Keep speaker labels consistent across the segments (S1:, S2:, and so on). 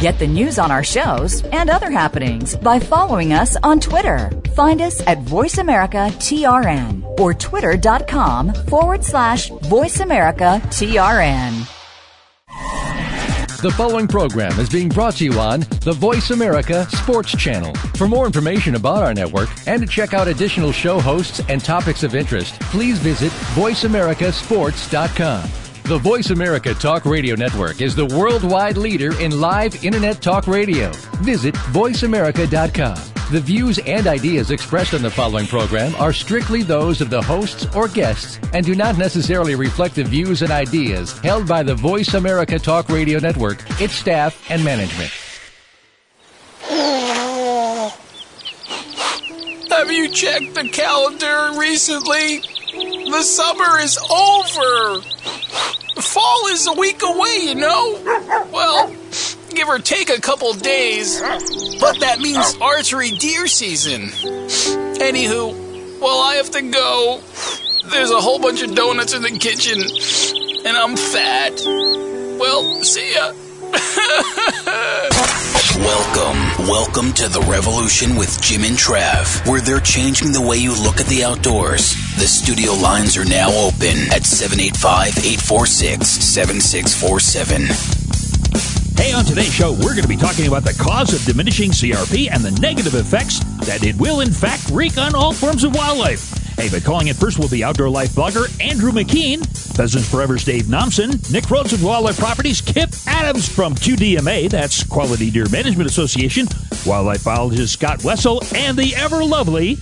S1: Get the news on our shows and other happenings by following us on Twitter. Find us at VoiceAmericaTRN or twitter.com forward slash VoiceAmericaTRN.
S2: The following program is being brought to you on the Voice America Sports Channel. For more information about our network and to check out additional show hosts and topics of interest, please visit VoiceAmericaSports.com. The Voice America Talk Radio Network is the worldwide leader in live Internet talk radio. Visit VoiceAmerica.com. The views and ideas expressed on the following program are strictly those of the hosts or guests and do not necessarily reflect the views and ideas held by the Voice America Talk Radio Network, its staff, and management.
S3: Have you checked the calendar recently? The summer is over. Fall is a week away, you know? Well, give or take a couple days. But that means archery deer season. Anywho, well, I have to go. There's a whole bunch of donuts in the kitchen, and I'm fat. Well, see ya.
S4: Welcome, welcome to the revolution with Jim and Trav, where they're changing the way you look at the outdoors. The studio lines are now open at 785 846 7647.
S5: Hey, on today's show, we're going to be talking about the cause of diminishing CRP and the negative effects that it will, in fact, wreak on all forms of wildlife. Hey, but calling it first will be outdoor life blogger Andrew McKean, Pheasants Forever's Dave Nomsen, Nick Rhodes of Wildlife Properties, Kip Adams from QDMA, that's Quality Deer Management Association, wildlife biologist Scott Wessel, and the ever lovely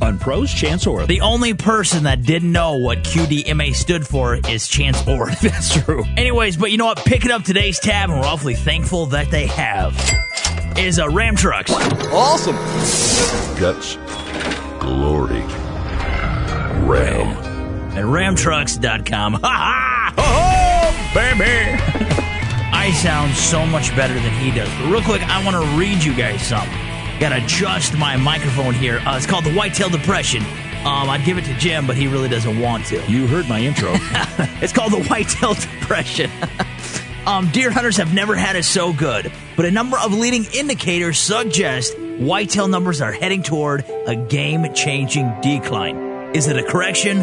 S5: Unpros Chance Orr.
S6: The only person that didn't know what QDMA stood for is Chance Orr.
S5: That's true.
S6: Anyways, but you know what? Picking up today's tab, and we're awfully thankful that they have, is a Ram Trucks.
S7: Awesome. Guts, glory, Ram.
S6: And ramtrucks.com. Ha ha! Oh, baby! I sound so much better than he does. But real quick, I want to read you guys something. Gotta adjust my microphone here. Uh, it's called the Whitetail Depression. Um, I'd give it to Jim, but he really doesn't want to.
S5: You heard my intro.
S6: it's called the Whitetail Depression. um, deer hunters have never had it so good, but a number of leading indicators suggest whitetail numbers are heading toward a game-changing decline. Is it a correction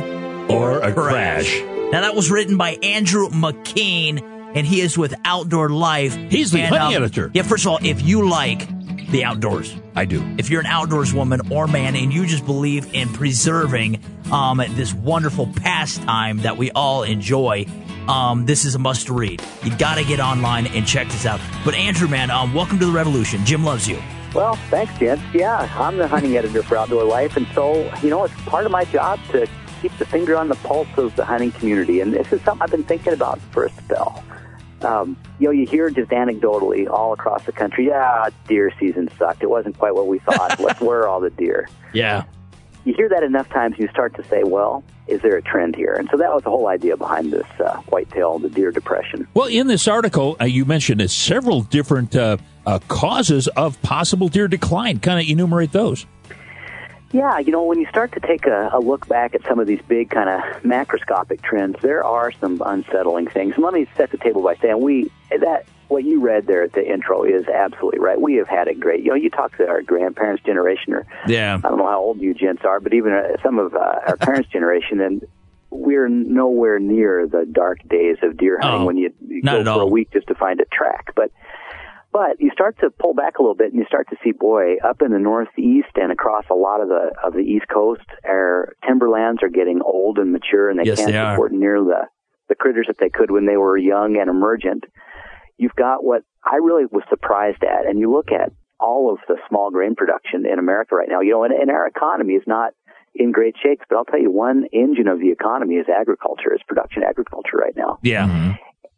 S5: or a crash?
S6: Now that was written by Andrew McKean, and he is with Outdoor Life.
S5: He's the
S6: and,
S5: hunting
S6: um,
S5: editor.
S6: Yeah, first of all, if you like the outdoors,
S5: I do.
S6: if you're an outdoors woman or man and you just believe in preserving um, this wonderful pastime that we all enjoy, um, this is a must read. You got to get online and check this out. But Andrew, man, um, welcome to the revolution. Jim loves you.
S8: Well, thanks, gents. Yeah, I'm the hunting editor for Outdoor Life, and so, you know, it's part of my job to keep the finger on the pulse of the hunting community, and this is something I've been thinking about for a spell. Um, you know, you hear just anecdotally all across the country, yeah, deer season sucked. It wasn't quite what we thought. Where are all the deer?
S6: Yeah.
S8: You hear that enough times, you start to say, well, is there a trend here? And so that was the whole idea behind this uh, whitetail, the deer depression.
S5: Well, in this article, uh, you mentioned several different uh, uh, causes of possible deer decline. Kind of enumerate those.
S8: Yeah, you know, when you start to take a, a look back at some of these big kind of macroscopic trends, there are some unsettling things. And let me set the table by saying we that what you read there at the intro is absolutely right. We have had it great. You know, you talk to our grandparents' generation, or
S6: Yeah.
S8: I don't know how old you gents are, but even uh, some of uh, our parents' generation, and we're nowhere near the dark days of deer hunting
S6: Oh,
S8: when you, you go for a week just to find a track. But but you start to pull back a little bit, and you start to see, boy, up in the northeast and across a lot of the of the east coast, our timberlands are getting old and mature, and they
S6: Yes,
S8: can't
S6: they are.
S8: support near the the critters that they could when they were young and emergent. You've got what I really was surprised at, and you look at all of the small grain production in America right now. You know, and, and our economy is not in great shakes, but I'll tell you, one engine of the economy is agriculture, is production agriculture right now.
S6: Yeah. Mm-hmm.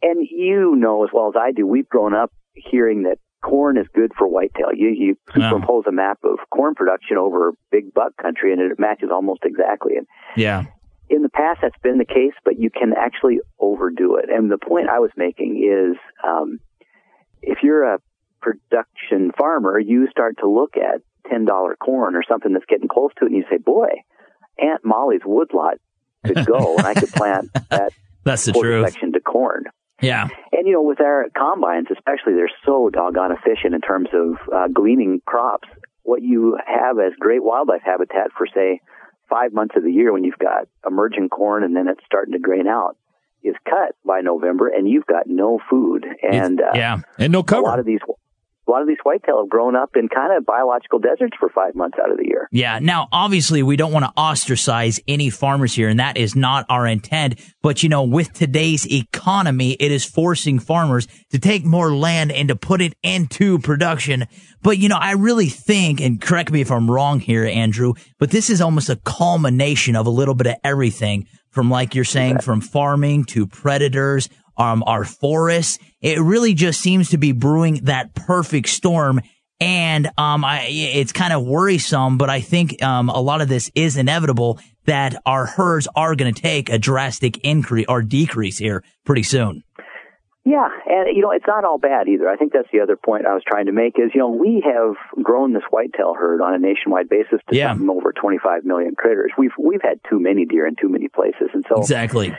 S8: And you know as well as I do, we've grown up hearing that corn is good for whitetail. You you
S6: Yeah.
S8: superimpose a map of corn production over big buck country, and it matches almost exactly. And
S6: Yeah.
S8: in the past, that's been the case, but you can actually overdo it. And the point I was making is, um, if you're a production farmer, you start to look at ten dollar corn or something that's getting close to it, and you say, "Boy, Aunt Molly's woodlot could go, and I could plant that
S6: That's the truth.
S8: section to corn."
S6: Yeah.
S8: And you know, with our combines, especially, they're so doggone efficient in terms of uh, gleaning crops. What you have as great wildlife habitat for, say, five months of the year when you've got emerging corn and then it's starting to grain out is cut by November, and you've got no food. And uh,
S6: yeah,
S5: and no cover.
S8: A lot of these lot of these whitetail have grown up in kind of biological deserts for five months out of the year.
S6: Yeah. Now, obviously, we don't want to ostracize any farmers here, and that is not our intent. But, you know, with today's economy, it is forcing farmers to take more land and to put it into production. But, you know, I really think, and correct me if I'm wrong here, Andrew, but this is almost a culmination of a little bit of everything from, like you're saying, from farming to predators, um, our forests. It really just seems to be brewing that perfect storm. And, um, I, it's kind of worrisome, but I think, um, a lot of this is inevitable that our herds are going to take a drastic increase or decrease here pretty soon.
S8: Yeah, and you know it's not all bad either. I think that's the other point I was trying to make is you know we have grown this whitetail herd on a nationwide basis to
S6: Yeah.
S8: something over 25 million critters. We've we've had too many deer in too many places, and so
S6: Exactly.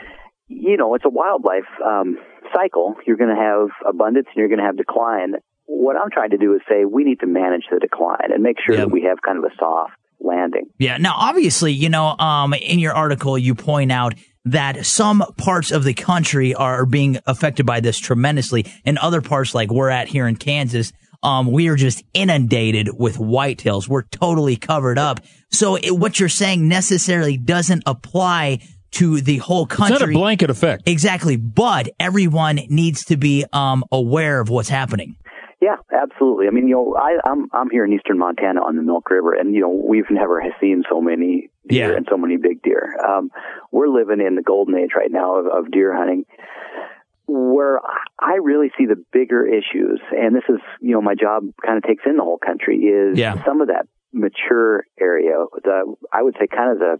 S8: You know, it's a wildlife um, cycle. You're going to have abundance and you're going to have decline. What I'm trying to do is say we need to manage the decline and make sure that we have kind of a soft landing.
S6: Yeah. Now, obviously, you know, um, in your article, you point out that some parts of the country are being affected by this tremendously, and other parts, like we're at here in Kansas, um, we are just inundated with whitetails. We're totally covered up. So, it, what you're saying necessarily doesn't apply to the whole country.
S5: It's
S6: country.
S5: not a blanket effect.
S6: Exactly, but everyone needs to be um, aware of what's happening.
S8: Yeah, absolutely. I mean, you know, I, I'm I'm here in eastern Montana on the Milk River, and you know, we've never seen so many deer
S6: Yeah.
S8: and so many big deer. Um, we're living in the golden age right now of, of deer hunting, where I really see the bigger issues, and this is, you know, my job kind of takes in the whole country is
S6: Yeah.
S8: some of that mature area. The I would say kind of the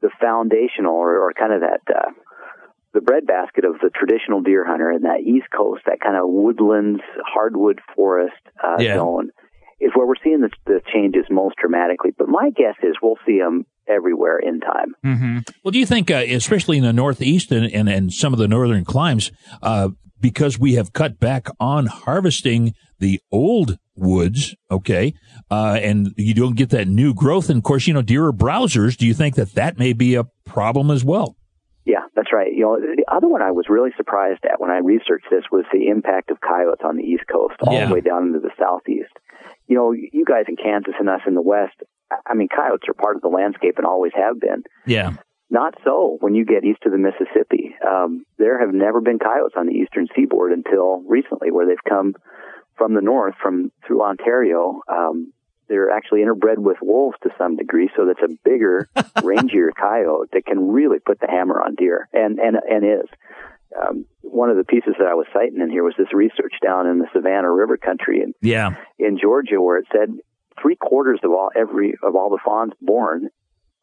S8: the foundational or, or kind of that. Uh, the breadbasket of the traditional deer hunter in that East Coast, that kind of woodlands, hardwood forest uh,
S5: Yeah.
S8: zone, is where we're seeing the, the changes most dramatically. But my guess is we'll see them everywhere in time.
S5: Mm-hmm. Well, do you think, uh, especially in the Northeast and, and, and some of the northern climes, uh, because we have cut back on harvesting the old woods, okay, uh, and you don't get that new growth, and of course, you know, deer are browsers. Do you think that that may be a problem as well?
S8: Yeah, that's right. You know, the other one I was really surprised at when I researched this was the impact of coyotes on the East Coast, all
S6: Yeah.
S8: the way down into the Southeast. You know, you guys in Kansas and us in the West, I mean, coyotes are part of the landscape and always have been.
S6: Yeah.
S8: Not so when you get east of the Mississippi. Um, there have never been coyotes on the eastern seaboard until recently, where they've come from the north, from through Ontario. Um, they're actually interbred with wolves to some degree, so that's a bigger, rangier coyote that can really put the hammer on deer, and and and is. Um, one of the pieces that I was citing in here was this research down in the Savannah River country in
S6: Yeah.
S8: in Georgia where it said three quarters of all every of all the fawns born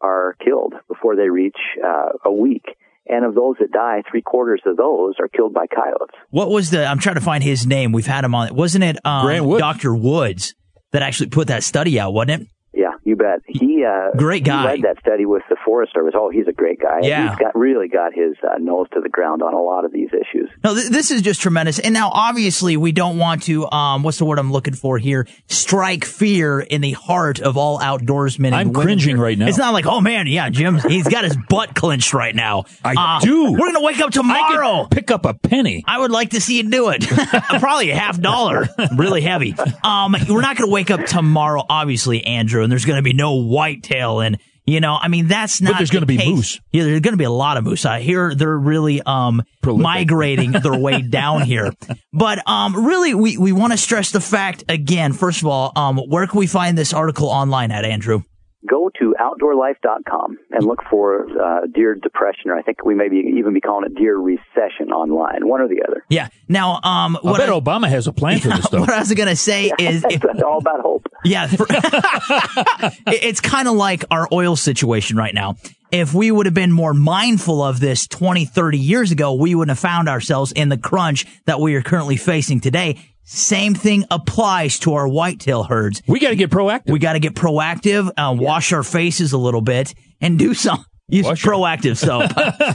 S8: are killed before they reach uh, a week, and of those that die, three quarters of those are killed by coyotes.
S6: What was the? I'm trying to find his name. We've had him on. Wasn't it
S8: Grant
S6: um,
S8: Woods.
S6: Dr. Woods that actually put that study out? Wasn't it?
S8: Yeah, you bet. He uh,
S6: Great
S8: he
S6: guy.
S8: led that study with the Forest Service. Oh, he's a great guy. And
S6: Yeah.
S8: he's got really got his uh, nose to the ground on a lot of these issues.
S6: No, th- this is just tremendous. And now, obviously, we don't want to. Um, what's the word I'm looking for here? Strike fear in the heart of all outdoorsmen. And
S5: I'm
S6: women
S5: cringing right now.
S6: It's not like, oh man, yeah, Jim, he's got his butt clenched right now.
S5: I
S6: Uh,
S5: do.
S6: We're gonna wake up tomorrow.
S5: Pick up a penny.
S6: I would like to see you do it. Probably a half dollar, really heavy. Um, we're not going to wake up tomorrow, obviously, Andrew, and there's going to be no whitetail and. You know, I mean, that's not.
S5: But there's
S6: the
S5: gonna be
S6: case.
S5: moose.
S6: Yeah, there's going to be a lot of moose. I hear they're really um migrating their way down here. But um, really, we we want to stress the fact again. First of all, um, where can we find this article online at Andrew?
S8: Go to outdoorlife.com and look for uh, deer depression, or I think we may be, even be calling it deer recession online, one or the other.
S6: Yeah. Now, um,
S5: I
S6: what
S5: bet
S6: I,
S5: Obama has a plan for this, though.
S6: what I was going to say is, if,
S8: It's all about hope.
S6: Yeah. It- it's kind of like our oil situation right now. If we would have been more mindful of this 20, 30 years ago, we wouldn't have found ourselves in the crunch that we are currently facing today. Same thing applies to our whitetail herds.
S5: We got to get proactive.
S6: We got to get proactive, uh, wash our faces a little bit, and do some Use
S5: Washer.
S6: proactive soap.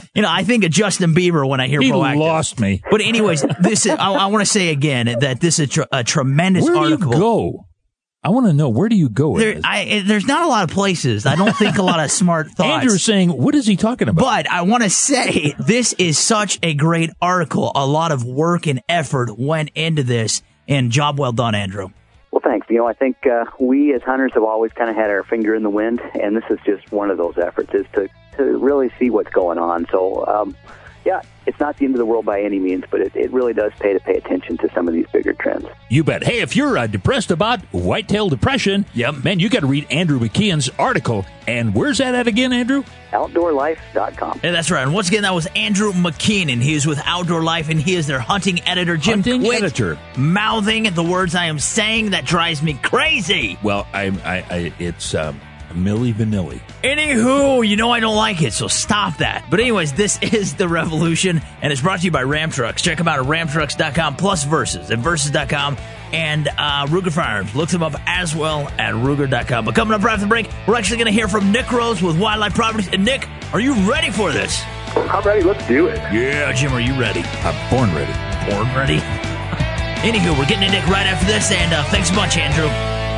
S6: you know, I think of Justin Bieber when I hear
S5: He
S6: proactive.
S5: lost me.
S6: But anyways, this is, I, I want to say again that this is tr- a tremendous
S5: Where do you
S6: article.
S5: go? I want to know where do you go? with
S6: There,
S5: this?
S6: I, there's not a lot of places. I don't think a lot of smart thoughts.
S5: Andrew's saying, what is he talking about?
S6: But I want to say this is such a great article. A lot of work and effort went into this, and job well done, Andrew.
S8: Well, thanks. You know, I think uh, we as hunters have always kind of had our finger in the wind, and this is just one of those efforts is to, to really see what's going on. So, um, yeah, it's not the end of the world by any means, but it, it really does pay to pay attention to some of these bigger trends.
S5: You bet. Hey, if you're uh, depressed about whitetail depression,
S6: Yep.
S5: man, you got to read Andrew McKean's article. And where's that at again, Andrew?
S8: OutdoorLife.com.
S6: Yeah, that's right. And once again, that was Andrew McKeenan. He is with Outdoor Life, and he is their hunting editor. Jim,
S5: Hunting
S6: quit
S5: editor.
S6: mouthing the words I am saying. That drives me crazy.
S5: Well, I, I, I it's um, Milli Vanilli.
S6: Anywho, you know I don't like it, so stop that. But anyways, this is The Revolution, and it's brought to you by Ram Trucks. Check them out at ramtrucks.com plus Versus at Versus.com and uh, Ruger Firearms. Look them up as well at Ruger.com. But coming up right after the break, we're actually going to hear from Nick Rose with Wildlife Properties. And Nick, are you ready for this?
S7: I'm ready. Let's do it.
S6: Yeah, Jim, are you ready?
S5: I'm born ready.
S6: Born ready? Anywho, we're getting to Nick right after this, and uh, thanks so much, Andrew.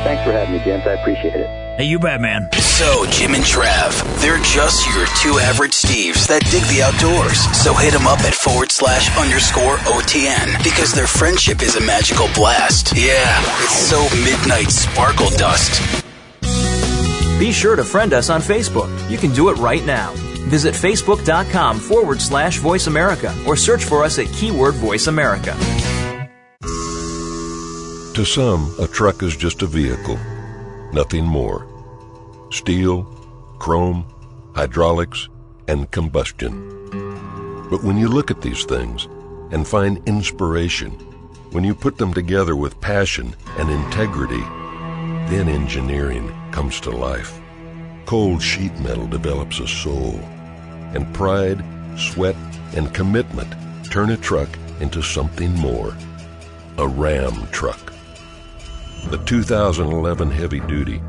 S8: Thanks for having me, gents. I appreciate it.
S6: Hey, you bet, man.
S4: So, Jim and Trav, they're just your two average Steves that dig the outdoors. So hit them up at forward slash underscore OTN because their friendship is a magical blast. Yeah, it's so midnight sparkle dust.
S9: Be sure to friend us on Facebook. You can do it right now. Visit facebook.com forward slash voice America or search for us at keyword voice America.
S7: To some, a truck is just a vehicle, nothing more. Steel, chrome, hydraulics, and combustion. But when you look at these things and find inspiration, when you put them together with passion and integrity, then engineering comes to life. Cold sheet metal develops a soul, and pride, sweat, and commitment turn a truck into something more. A Ram truck. The 2011 heavy duty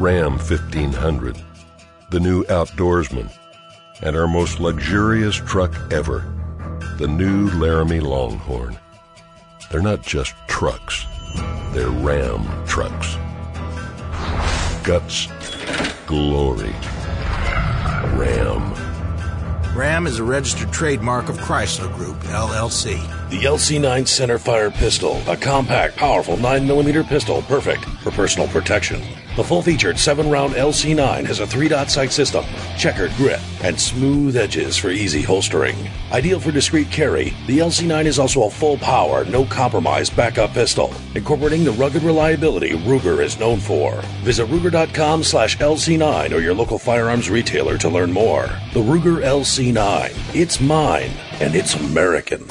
S7: Ram 1500, the new Outdoorsman, and our most luxurious truck ever, the new Laramie Longhorn. They're not just trucks, they're Ram trucks. Guts, glory, Ram.
S10: Ram is a registered trademark of Chrysler Group, LLC.
S11: The LC9 centerfire pistol, a compact, powerful 9mm pistol, perfect for personal protection. The full featured 7 round LC9 has a 3 dot sight system, checkered grip, and smooth edges for easy holstering. Ideal for discreet carry, the LC9 is also a full power, no compromise backup pistol, incorporating the rugged reliability Ruger is known for. Visit Ruger.com slash LC9 or your local firearms retailer to learn more. The Ruger LC9. It's mine, and it's American.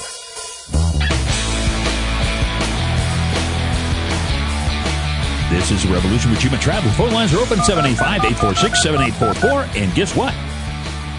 S5: This is a Revolution with Jim and Trav. Phone lines are open 785 846 7844. And guess what?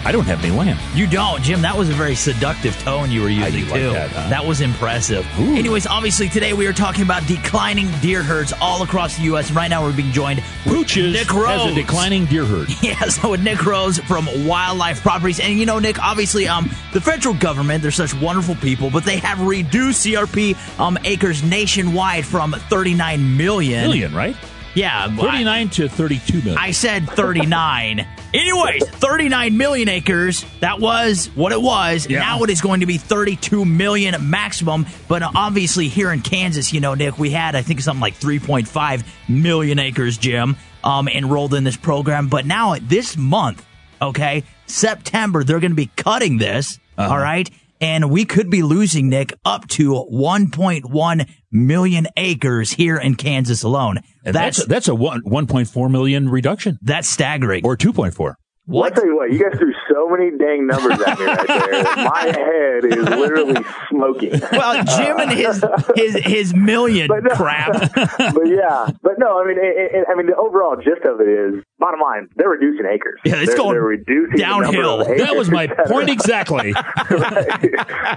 S5: I don't have any land.
S6: You don't, Jim. That was a very seductive tone you were using
S5: you like
S6: too.
S5: that, huh?
S6: was impressive.
S5: Ooh.
S6: Anyways, obviously today we are talking about declining deer herds all across the U.S. Right now we're being joined with
S5: Pooches
S6: Nick Rose.
S5: a declining deer herd.
S6: Yeah, so with Nick Rose from Wildlife Properties, and you know, Nick, obviously, um, the federal government, they're such wonderful people, but they have reduced CRP um acres nationwide from 39 million.
S5: Million, right?
S6: Yeah, but
S5: 39 to 32 million.
S6: I said 39. Anyways, 39 million acres. That was what it was.
S5: Yeah.
S6: Now it is going to be 32 million maximum. But obviously, here in Kansas, you know, Nick, we had, I think, something like 3.5 million acres, Jim, um, enrolled in this program. But now, this month, okay, September, they're going to be cutting this.
S5: Uh-huh.
S6: all right. And we could be losing, Nick, up to 1.1 million acres here in Kansas alone.
S5: And that's that's a one, 1.4 million reduction.
S6: That's staggering.
S5: Or 2.4. What?
S12: I'll tell you what, you guys threw so many dang numbers at me right there. My head is literally smoking.
S6: Well, Jim and his his his million crap.
S12: but yeah, but no, I mean, it, it, I mean, the overall gist of it is, bottom line, they're reducing acres.
S6: Yeah, it's
S12: they're,
S6: going
S12: they're reducing
S6: downhill.
S5: That was my point exactly.
S12: Right.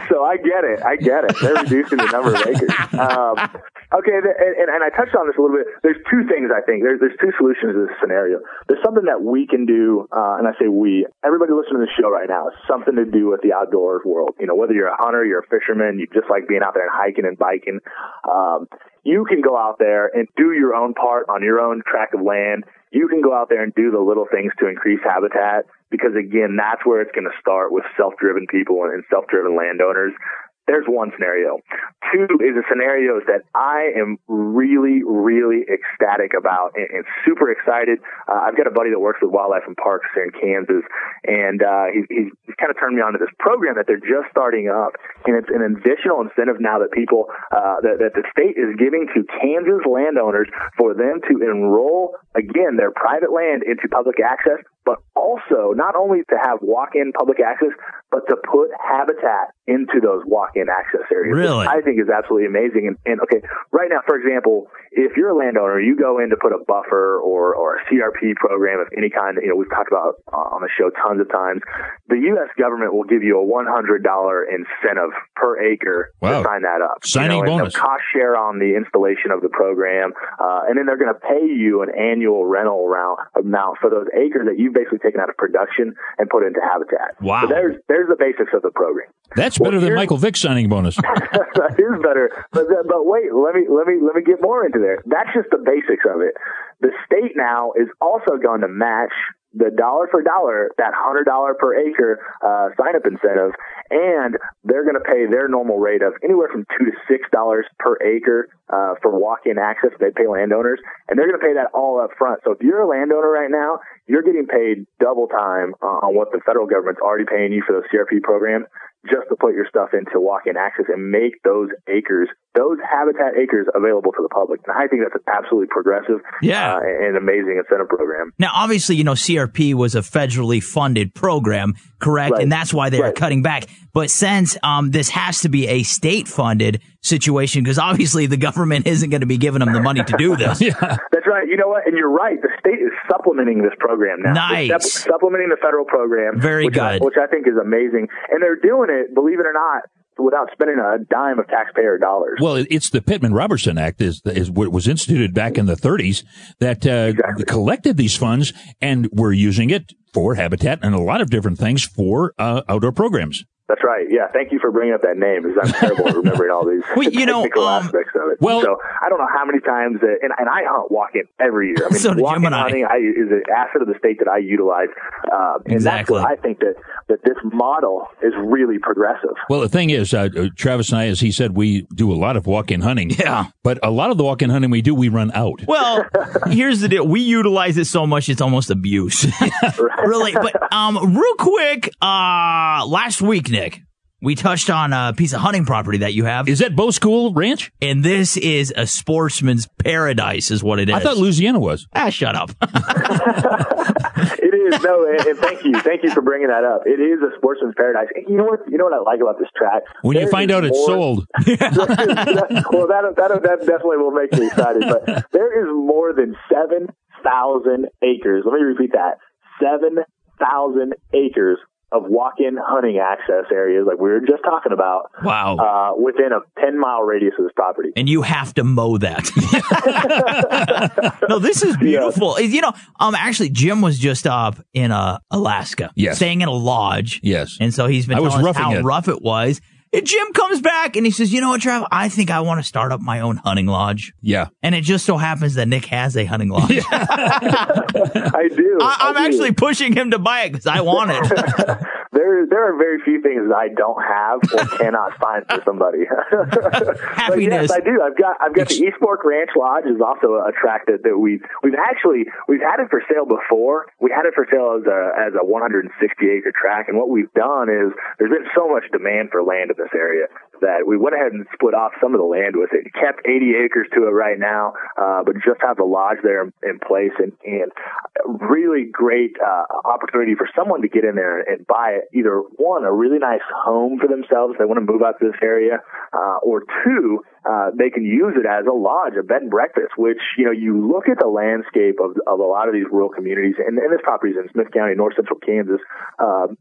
S12: So I get it. I get it. They're reducing the number of acres. Um, okay, and, and I touched on this a little bit. There's two things I think. There's, there's two solutions to this scenario. There's something that we can do, uh, and I say we. Everybody listening to the show right now, something to do with the outdoors world. You know, whether you're a hunter, you're a fisherman, you just like being out there and hiking and biking. Um, you can go out there and do your own part on your own tract of land. You can go out there and do the little things to increase habitat because again, that's where it's going to start with self-driven people and self-driven landowners. There's one scenario. Two is a scenario that I am really, really ecstatic about and, and super excited. Uh, I've got a buddy that works with wildlife and parks here in Kansas, and uh, he's, he's, he's kind of turned me on to this program that they're just starting up, and it's an additional incentive now that people uh, that, that the state is giving to Kansas landowners for them to enroll again their private land into public access, but also not only to have walk-in public access, but to put habitat into those walk-in access areas.
S6: Really?
S12: I think is absolutely amazing. And, and okay, right now, for example, if you're a landowner, you go in to put a buffer or, or a CRP program of any kind, you know, we've talked about uh, on the show tons of times, the U.S. government will give you a $100 incentive per acre
S5: Wow.
S12: to sign that up.
S5: Signing
S12: you know,
S5: bonus.
S12: cost share on the installation of the program, uh, and then they're going to pay you an annual rental round amount for those acres that you've basically taken out of production and put into habitat.
S5: Wow.
S12: So there's, there's the basics of the program.
S5: That's
S12: Well,
S5: better than Michael Vick signing bonus.
S12: that is better. But but wait, let me let me let me get more into there. That's just the basics of it. The state now is also going to match the dollar for dollar that hundred dollar per acre uh, sign up incentive, and they're going to pay their normal rate of anywhere from two to six dollars per acre uh, for walk-in access. They pay landowners, and they're going to pay that all up front. So if you're a landowner right now, you're getting paid double time uh, on what the federal government's already paying you for those CRP programs just to put your stuff into walk-in access and make those acres, those habitat acres available to the public. And I think that's an absolutely progressive
S6: Yeah.
S12: uh, and amazing incentive program.
S6: Now, obviously, you know, CRP was a federally funded program, correct?
S12: Right.
S6: And that's why they're
S12: Right.
S6: cutting back. But since um, this has to be a state funded situation, because obviously the government isn't going to be giving them the money to do this.
S12: That's right. You know what? And you're right. The state is supplementing this program now.
S6: Nice.
S12: sup- supplementing the federal program.
S6: Very
S12: which I-
S6: good.
S12: which I think is amazing. And they're doing it, believe it or not, without spending a dime of taxpayer dollars.
S5: Well, it's the Pittman Robertson Act is is what was instituted back in the 30s that uh, collected these funds, and we're using it for habitat and a lot of different things for uh, outdoor programs.
S12: That's right. Yeah. Thank you for bringing up that name because I'm terrible at remembering all these
S6: Well, you know, um,
S12: aspects of it.
S5: well-
S12: so I don't know how many times that, and, and I hunt walk-in every year. I mean,
S6: So do
S12: walk-in
S6: and I.
S12: hunting I, is an asset of the state that I utilize. Uh, and
S6: Exactly.
S12: that's what I think that, that this model is really progressive.
S5: Well, the thing is, uh, uh, Travis and I, as he said, we do a lot of walk-in hunting.
S6: Yeah.
S5: But a lot of the walk-in hunting we do, we run out.
S6: Well, here's the deal. We utilize it so much it's almost abuse. really. But um real quick, uh last week, Nick, we touched on a piece of hunting property that you have.
S5: Is that Bow School Ranch?
S6: And this is a sportsman's paradise, is what it is.
S5: I thought Louisiana was.
S6: Ah, shut up.
S12: It is no, and, and thank you, thank you for bringing that up. It is a sportsman's paradise. And you know what? You know what I like about this track?
S5: When you find
S12: is
S5: out it's sold.
S12: well, that, that that definitely will make me excited. But there is more than seven thousand acres. Let me repeat that: seven thousand acres of walk-in hunting access areas, like we were just talking about.
S6: Wow.
S12: Uh, within a ten mile radius of this property.
S6: and you have to mow that. no, this is beautiful. You know, um, actually, Jim was just up in uh, Alaska,
S5: Yes.
S6: staying in a lodge,
S5: Yes.
S6: and so he's been
S5: I was
S6: telling us
S5: roughing
S6: how
S5: it.
S6: rough it was. And Jim comes back and he says, "You know what, Trav? I think I want to start up my own hunting lodge."
S5: Yeah.
S6: And it just so happens that Nick has a hunting lodge.
S12: I do.
S6: I, I'm
S12: I do.
S6: actually pushing him to buy it because I want it.
S12: There, there are very few things that I don't have or cannot find for somebody.
S6: Happiness.
S12: yes, I do. I've got, I've got the East Fork Ranch Lodge is also a track that, that we, we've actually, we've had it for sale before. We had it for sale as a, as a 160 acre track. And what we've done is there's been so much demand for land in this area. That we went ahead and split off some of the land with it. Kept 80 acres to it right now, uh, but just have the lodge there in place and, and really great uh, opportunity for someone to get in there and buy it. either one, a really nice home for themselves. They want to move out to this area, uh, or two, uh, they can use it as a lodge, a bed and breakfast, which, you know, you look at the landscape of, of a lot of these rural communities, and, and this property is in Smith County, north central Kansas. Um,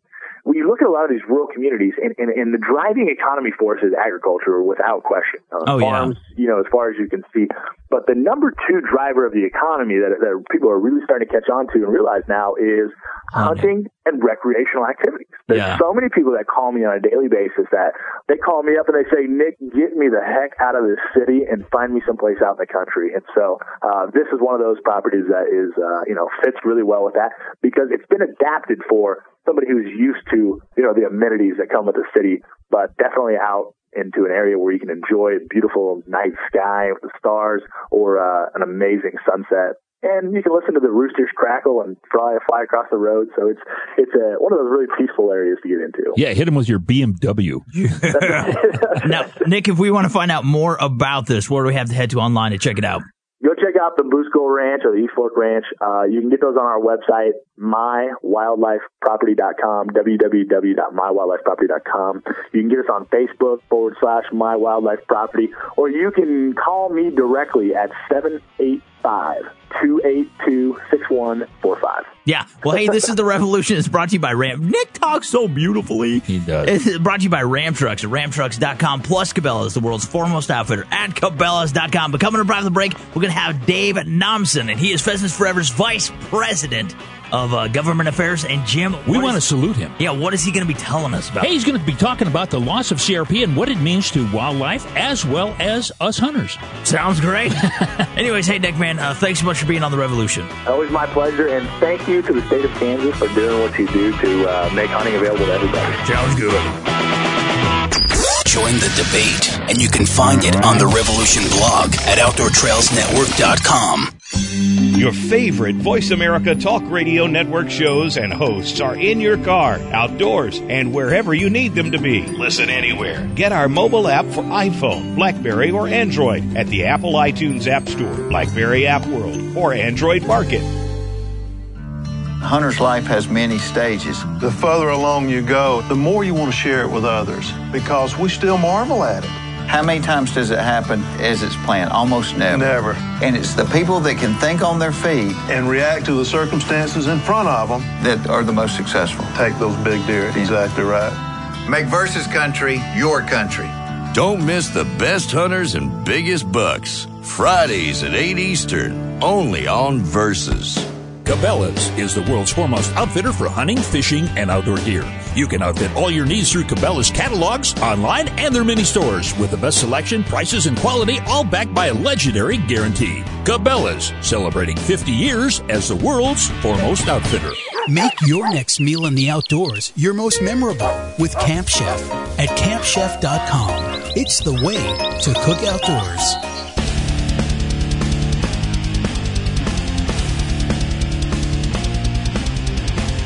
S12: when you look at a lot of these rural communities, and, and, and the driving economy force is agriculture without question. Uh,
S6: oh,
S12: farms,
S6: yeah.
S12: you know, as far as you can see. But the number two driver of the economy that, that people are really starting to catch on to and realize now is hunting and recreational activities. There's
S6: Yeah.
S12: so many people that call me on a daily basis that they call me up and they say, Nick, get me the heck out of this city and find me someplace out in the country. And so, uh, this is one of those properties that is, uh, you know, fits really well with that because it's been adapted for somebody who's used to, you know, the amenities that come with the city, but definitely out into an area where you can enjoy a beautiful night sky with the stars or, uh, an amazing sunset and you can listen to the roosters crackle and fly fly across the road. So it's it's a, one of those really peaceful areas to get into.
S5: Yeah, hit him with your BMW.
S6: now, Nick, if we want to find out more about this, where do we have to head to online to check it out?
S12: Go check out the Skull Ranch or the East Fork Ranch. Uh, you can get those on our website, mywildlifeproperty.com, www.mywildlifeproperty.com. You can get us on Facebook forward slash My Wildlife Property, or you can call me directly at 785 282 6145.
S6: Yeah. Well, hey, this is the revolution. It's brought to you by Ram. Nick talks so beautifully.
S5: He does.
S6: It's brought to you by Ram Trucks at ramtrucks.com. Plus, Cabela's, the world's foremost outfitter at Cabela's.com. But coming up after the break, we're going to have Dave Nomsen, and he is Pheasants Forever's vice president of uh, government affairs. And Jim,
S5: We want to salute him.
S6: Yeah, what is he going to be telling us about?
S5: Hey, he's going to be talking about the loss of CRP and what it means to wildlife as well as us hunters.
S6: Sounds great. Anyways, hey, Nick, man, uh, thanks so much for being on the revolution.
S12: Always my pleasure, and thank you to the state of Kansas for doing what you do to uh, make hunting available to everybody.
S6: Sounds good.
S4: Join the debate, and you can find it on the Revolution blog at OutdoorTrailsNetwork.com.
S13: Your favorite Voice America Talk Radio Network shows and hosts are in your car, outdoors, and wherever you need them to be. Listen anywhere. Get our mobile app for iPhone, Blackberry, or Android at the Apple iTunes App Store, Blackberry App World, or Android Market.
S14: Hunter's life has many stages.
S15: The further along you go, the more you want to share it with others because we still marvel at it.
S14: How many times does it happen as it's planned? Almost never.
S15: Never.
S14: And it's the people that can think on their feet
S15: And react to the circumstances in front of them.
S14: that are the most successful.
S15: Take those big deer. Exactly right.
S14: Make Versus Country your country.
S16: Don't miss the best hunters and biggest bucks. Fridays at 8 Eastern, only on Versus.
S5: Cabela's is the world's foremost outfitter for hunting, fishing, and outdoor gear. You can outfit all your needs through Cabela's catalogs, online, and their mini stores with the best selection, prices, and quality, all backed by a legendary guarantee. Cabela's, celebrating 50 years as the world's foremost outfitter.
S17: Make your next meal in the outdoors your most memorable with Camp Chef at campchef.com. It's the way to cook outdoors.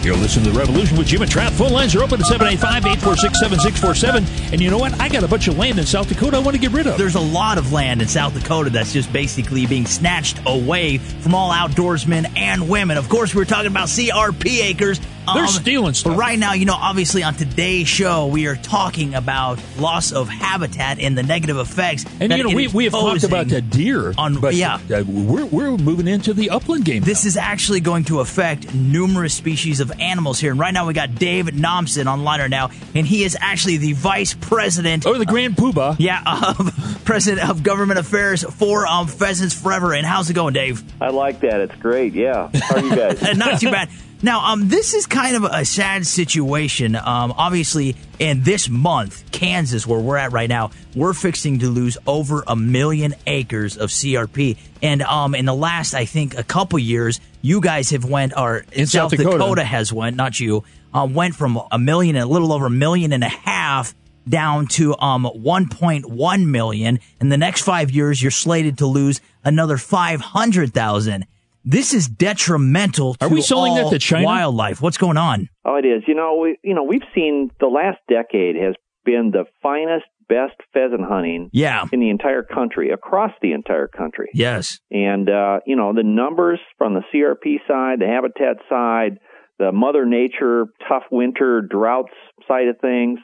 S5: You're listening to The Revolution with Jim and Trav. Phone lines are open at 785-846-7647. And you know what? I got a bunch of land in South Dakota I want to get rid of.
S6: There's a lot of land in South Dakota that's just basically being snatched away from all outdoorsmen and women. Of course, we're talking about CRP acres.
S5: They're stealing stuff.
S6: But right now, you know, obviously on today's show, we are talking about loss of habitat and the negative effects.
S5: And you know, we, we have talked about the deer,
S6: on
S5: but
S6: yeah.
S5: uh, we're, we're moving into the upland game.
S6: This is actually going to affect numerous species of animals here. And right now, we got David Nomsen on liner now, and he is actually the vice president.
S5: Oh, the Grand Poobah.
S6: Yeah, of president of government affairs for um, Pheasants Forever. And how's it going, Dave?
S18: I like that. It's great. Yeah. How are you guys?
S6: Not too bad. Now, um, this is kind of a sad situation. Um, obviously, in this month, Kansas, where we're at right now, we're fixing to lose over a million acres of CRP. And um, in the last, I think, a couple years, you guys have went, or
S5: In
S6: South,
S5: South Dakota.
S6: Dakota. has went, not you, uh, went from a million, a little over a million and a half down to um 1.1 million. In the next five years, you're slated to lose another 500,000. This is detrimental to
S5: Are we selling that to China?
S6: wildlife. What's going on?
S18: Oh, it is. You know, we you know we've seen the last decade has been the finest, best pheasant hunting
S6: Yeah.
S18: in the entire country, across the entire country.
S6: Yes.
S18: And, uh, you know, the numbers from the CRP side, the habitat side, the Mother Nature tough winter droughts side of things,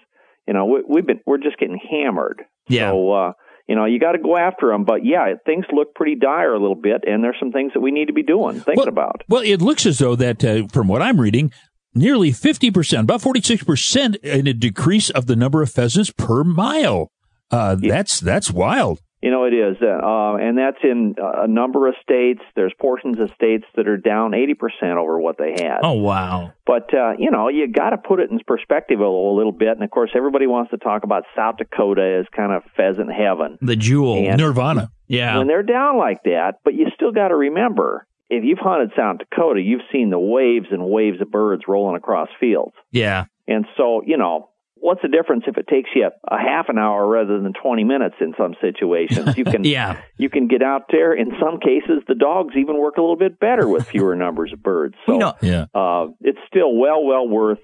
S18: you know, we, we've been, we're just getting hammered.
S6: Yeah.
S18: So, uh, you know, you got to go after them. But yeah, things look pretty dire a little bit, and there's some things that we need to be doing, thinking about.
S5: Well, it looks as though that, uh, from what I'm reading, nearly 50%, about 46% in a decrease of the number of pheasants per mile. Uh, That's that's wild.
S18: You know, it is, uh, uh, and that's in uh, a number of states. There's portions of states that are down 80% over what they had.
S6: Oh wow.
S18: But uh, you know, you got to put it in perspective a, a little bit. And of course, everybody wants to talk about South Dakota as kind of pheasant heaven.
S6: The jewel.
S18: And-
S5: Nirvana.
S6: Yeah.
S18: When they're down like that, but you still got to remember, if you've hunted South Dakota, you've seen the waves and waves of birds rolling across fields.
S6: Yeah.
S18: And so, you know, what's the difference if it takes you a half an hour rather than 20 minutes in some situations? You can
S6: Yeah.
S18: you can get out there. In some cases, the dogs even work a little bit better with fewer numbers of birds. So,
S6: You know-
S5: Yeah.
S18: uh, it's still well well worth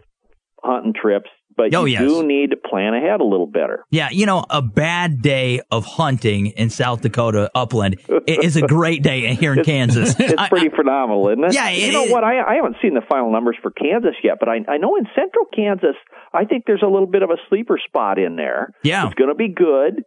S18: hunting trips, but
S6: Oh,
S18: you
S6: yes.
S18: do need to plan ahead a little better.
S6: Yeah, you know, a bad day of hunting in South Dakota upland i- is a great day here in Kansas.
S18: It's
S6: I-
S18: pretty phenomenal, isn't it?
S6: Yeah,
S18: you know what? I, I haven't seen the final numbers for Kansas yet, but I, I know in central Kansas, I think there's a little bit of a sleeper spot in there.
S6: Yeah.
S18: It's going to be good.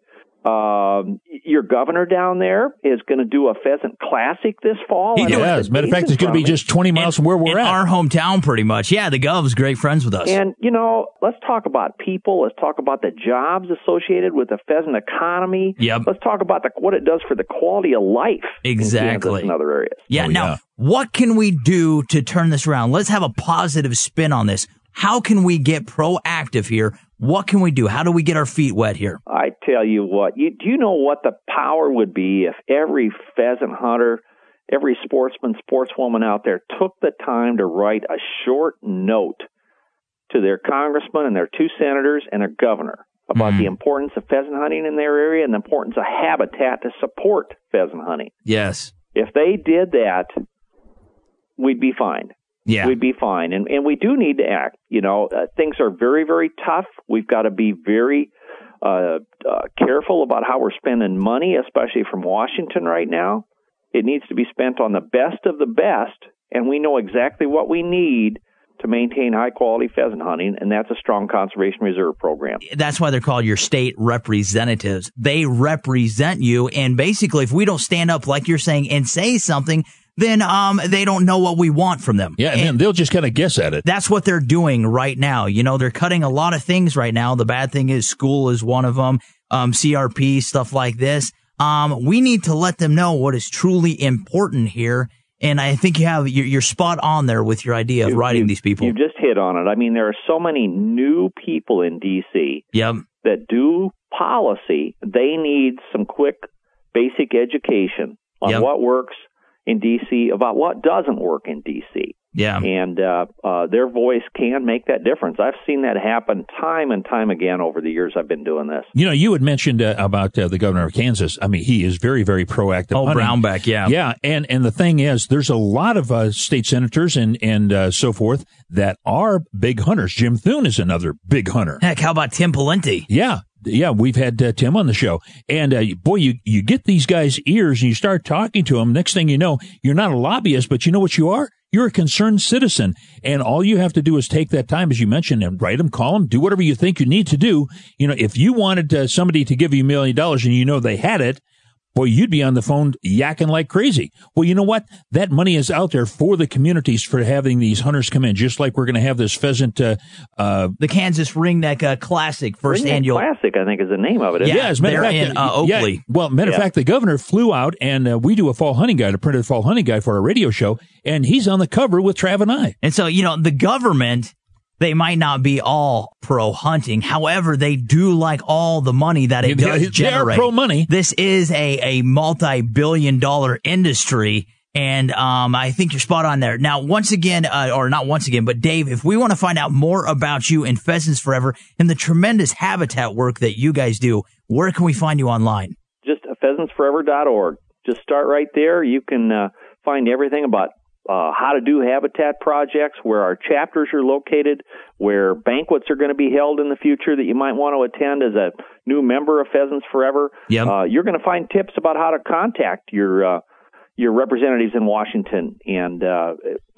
S18: Um, your governor down there is going to do a pheasant classic this fall.
S6: He does.
S5: Yeah,
S18: it's
S5: as a matter of fact, it's going to be just 20 miles from where we're
S6: in
S5: at.
S6: our hometown, pretty much. Yeah, the Gov's great friends with us.
S18: And you know, let's talk about people. Let's talk about the jobs associated with the pheasant economy.
S6: Yep.
S18: Let's talk about the, what it does for the quality of life. in Kansas
S6: Exactly.
S18: and other areas.
S6: Yeah.
S5: Oh,
S6: now,
S5: yeah.
S6: what can we do to turn this around? Let's have a positive spin on this. How can we get proactive here? What can we do? How do we get our feet wet here?
S18: I tell you what, you, do you know what the power would be if every pheasant hunter, every sportsman, sportswoman out there took the time to write a short note to their congressman and their two senators and their governor about
S6: Mm-hmm.
S18: the importance of pheasant hunting in their area and the importance of habitat to support pheasant hunting.
S6: Yes.
S18: If they did that, we'd be fine.
S6: Yeah.
S18: We'd be fine. And and we do need to act. You know, uh, things are very very tough. We've got to be very uh, uh, careful about how we're spending money, especially from Washington right now. It needs to be spent on the best of the best, and we know exactly what we need to maintain high quality pheasant hunting, and that's a strong conservation reserve program.
S6: That's why they're called your state representatives. They represent you. And basically, if we don't stand up, like you're saying, and say something, then um, they don't know what we want from them.
S5: yeah, and, then they'll just kind of guess at it.
S6: That's what they're doing right now. You know, they're cutting a lot of things right now. The bad thing is school is one of them, um, CRP, stuff like this. Um, we need to let them know what is truly important here. And I think you have, you're, you're spot on there with your idea of writing these people.
S18: You just hit on it. I mean, there are so many new people in D.C.
S6: Yep.
S18: that do policy. They need some quick, basic education on
S6: Yep.
S18: what works in D.C. about what doesn't work in D.C.
S6: Yeah.
S18: And uh, uh, their voice can make that difference. I've seen that happen time and time again over the years I've been doing this.
S5: You know, you had mentioned uh, about uh, the governor of Kansas. I mean, he is very, very proactive.
S6: Oh,
S5: hunting.
S6: Brownback, yeah.
S5: yeah. And and the thing is, there's a lot of uh, state senators and and uh, so forth that are big hunters. Jim Thune is another big hunter.
S6: Heck, how about Tim Pawlenty?
S5: Yeah. Yeah, we've had uh, Tim on the show, and uh, boy, you you get these guys' ears, and you start talking to them. Next thing you know, you're not a lobbyist, but you know what you are? You're a concerned citizen, and all you have to do is take that time, as you mentioned, and write them, call them, do whatever you think you need to do. You know, if you wanted uh, somebody to give you a million dollars and you know they had it, boy, you'd be on the phone yakking like crazy. Well, you know what? That money is out there for the communities for having these hunters come in, just like we're going to have this pheasant. Uh, uh,
S6: The Kansas Ringneck uh, Classic, first
S18: Ringneck
S6: annual.
S18: Classic, I think, is the name of it. isn't
S6: Yeah,
S18: it?
S5: as a matter of fact,
S6: in, uh,
S5: yeah,
S6: Oakley.
S5: well, matter of
S18: Yeah.
S5: fact, the governor flew out, and uh, we do a fall hunting guide, a printed fall hunting guide for our radio show, and he's on the cover with Trav and I.
S6: And so, you know, the government, they might not be all pro hunting. However, they do like all the money that it
S5: They-
S6: does
S5: they are pro money.
S6: This is a, a multi-billion dollar industry. And um, I think you're spot on there. Now, once again, uh, or not once again, but Dave, if we want to find out more about you and Pheasants Forever and the tremendous habitat work that you guys do, where can we find you online?
S18: just pheasantsforever.org. Just start right there. You can uh, find everything about uh, how to do habitat projects, where our chapters are located, where banquets are going to be held in the future that you might want to attend as a new member of Pheasants Forever,
S5: Yep.
S18: uh, you're going to find tips about how to contact your uh, your representatives in Washington and uh,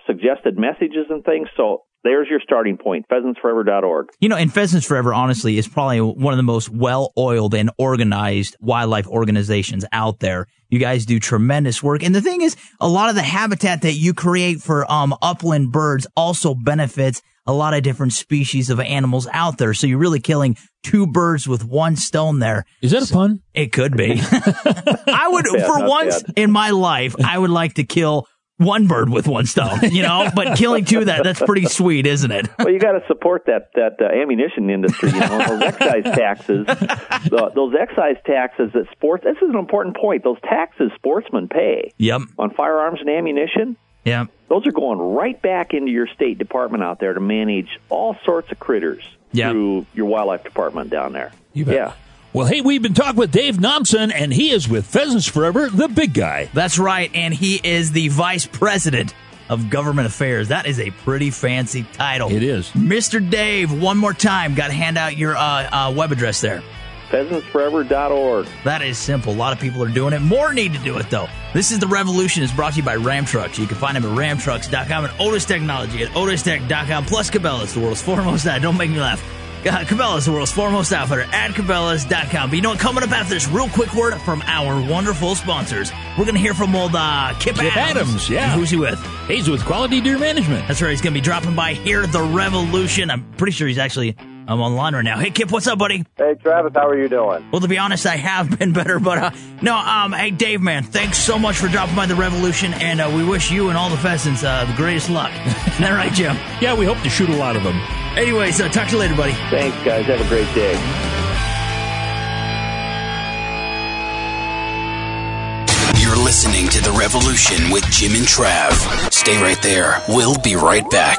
S18: suggested messages and things. So there's your starting point, pheasantsforever.org.
S6: You know, and Pheasants Forever, honestly, is probably one of the most well oiled and organized wildlife organizations out there. You guys do tremendous work. And the thing is, a lot of the habitat that you create for um, upland birds also benefits a lot of different species of animals out there. So you're really killing two birds with one stone there.
S5: Is that a pun?
S6: It could be. I would,
S18: Not bad,
S6: for once
S18: bad.
S6: in my life, I would like to kill one bird with one stone, you know, but killing two that, that's pretty sweet, isn't it?
S18: well, you got to support that that uh, ammunition industry. You know, those excise taxes, the, those excise taxes that sports. This is an important point. Those taxes sportsmen pay
S6: Yep.
S18: on firearms and ammunition.
S6: Yep.
S18: Those are going right back into your state department out there to manage all sorts of critters
S6: Yep.
S18: through your wildlife department down there. You Yeah.
S5: Well, hey, we've been talking with Dave Nomsen, and he is with Pheasants Forever, the big guy.
S6: That's right, and he is the vice president of government affairs. That is a pretty fancy title.
S5: It is.
S6: Mr. Dave, one more time, got to hand out your uh, uh, web address there.
S18: Pheasantsforever.org.
S6: That is simple. A lot of people are doing it. More need to do it, though. This is The Revolution. is brought to you by Ram Trucks. You can find them at ramtrucks.com and Otis Technology at otistech.com. Plus Cabela's, the world's foremost. Uh, don't make me laugh. Cabela's, the world's foremost outfitter at Cabela's.com. But you know what? Coming up after this, real quick word from our wonderful sponsors. We're going to hear from old uh, Kip,
S5: Kip Adams, yeah.
S6: And who's he with?
S5: He's with Quality Deer Management.
S6: That's right. He's going to be dropping by here, The Revolution. I'm pretty sure he's actually I'm online right now. Hey, Kip, what's up, buddy?
S19: Hey, Travis, how are you doing?
S6: Well, to be honest, I have been better, but uh, no, um, hey, Dave, man, thanks so much for dropping by the Revolution, and uh, we wish you and all the pheasants uh, the greatest luck. Isn't that right, Jim?
S5: Yeah, we hope to shoot a lot of them.
S6: Anyways, uh, talk to you later, buddy.
S18: Thanks, guys. Have a great day.
S4: You're listening to The Revolution with Jim and Trav. Stay right there. We'll be right back.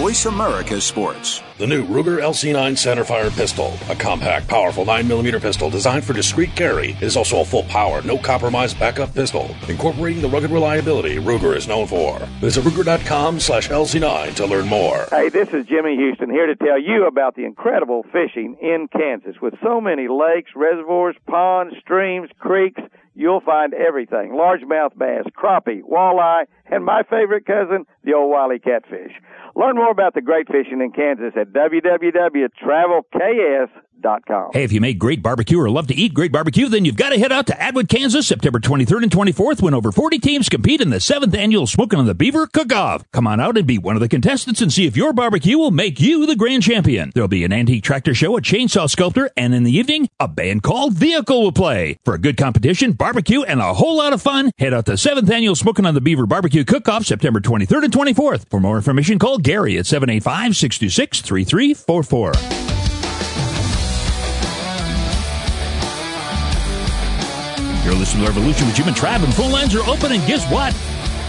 S20: Voice America Sports.
S11: The new Ruger LC9 centerfire pistol, a compact, powerful 9mm pistol designed for discreet carry, is also a full power, no compromise backup pistol, incorporating the rugged reliability Ruger is known for. Visit Ruger.com slash LC9 to learn more.
S21: Hey, this is Jimmy Houston here to tell you about the incredible fishing in Kansas. With so many lakes, reservoirs, ponds, streams, creeks, you'll find everything. Largemouth bass, crappie, walleye, and my favorite cousin, the old wily catfish. Learn more about the great fishing in Kansas at www.travelks.com.
S5: Hey, if you make great barbecue or love to eat great barbecue, then you've got to head out to Atwood, Kansas, September 23rd and 24th when over 40 teams compete in the 7th annual Smoking on the Beaver Cook-Off. Come on out and be one of the contestants and see if your barbecue will make you the grand champion. There'll be an antique tractor show, a chainsaw sculptor, and in the evening, a band called Vehicle will play. For a good competition, barbecue, and a whole lot of fun, head out to 7th annual Smoking on the Beaver Barbecue Cook-Off September 23rd and 24th. For more information, call Gary at 785-626-3344. You're listening to Revolution with Jim and Trav, and phone lines are open, and guess what?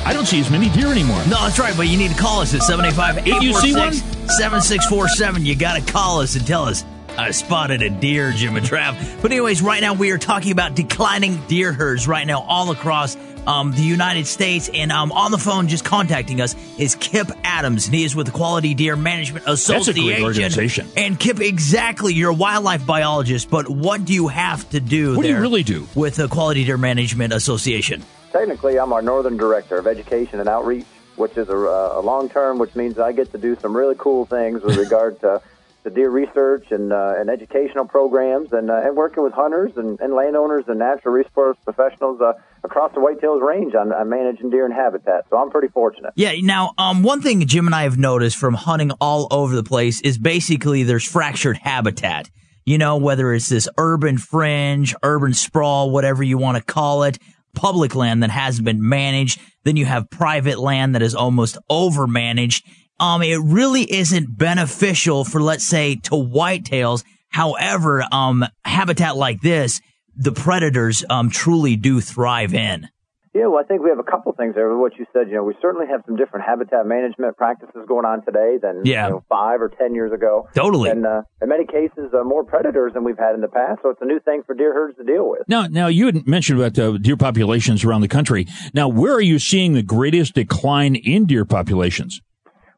S5: I don't see as many deer anymore.
S6: No, that's right, but you need to call us at 785
S5: If you see one?
S6: 7647. You got to call us and tell us. I spotted a deer, Jim and Trav. But anyways, right now we are talking about declining deer herds right now all across um, the United States. And um, on the phone, just contacting us, is Kip Adams. And he is with the Quality Deer Management
S5: That's a
S6: Association.
S5: great organization.
S6: And Kip, exactly, you're a wildlife biologist, but what do you have to do
S5: What do you really do?
S6: with the Quality Deer Management Association?
S19: Technically, I'm our Northern Director of Education and Outreach, which is a, a long term, which means I get to do some really cool things with regard to the deer research and, uh, and educational programs and, uh, and working with hunters and, and landowners and natural resource professionals uh, across the Whitetails Range on, on managing deer and habitat. So I'm pretty fortunate.
S6: Yeah. Now, um, one thing Jim and I have noticed from hunting all over the place is basically there's fractured habitat. You know, whether it's this urban fringe, urban sprawl, whatever you want to call it, public land that hasn't been managed. Then you have private land that is almost overmanaged. Um, it really isn't beneficial for, let's say, to whitetails. However, um, habitat like this, the predators, um, truly do thrive in.
S19: Yeah, well, I think we have a couple things there. What you said, you know, we certainly have some different habitat management practices going on today than
S6: Yeah.
S19: you know, five or ten years ago.
S6: Totally.
S19: And uh, in many cases, uh, more predators than we've had in the past. So it's a new thing for deer herds to deal with.
S5: Now, now you had mentioned about uh, deer populations around the country. Now, where are you seeing the greatest decline in deer populations?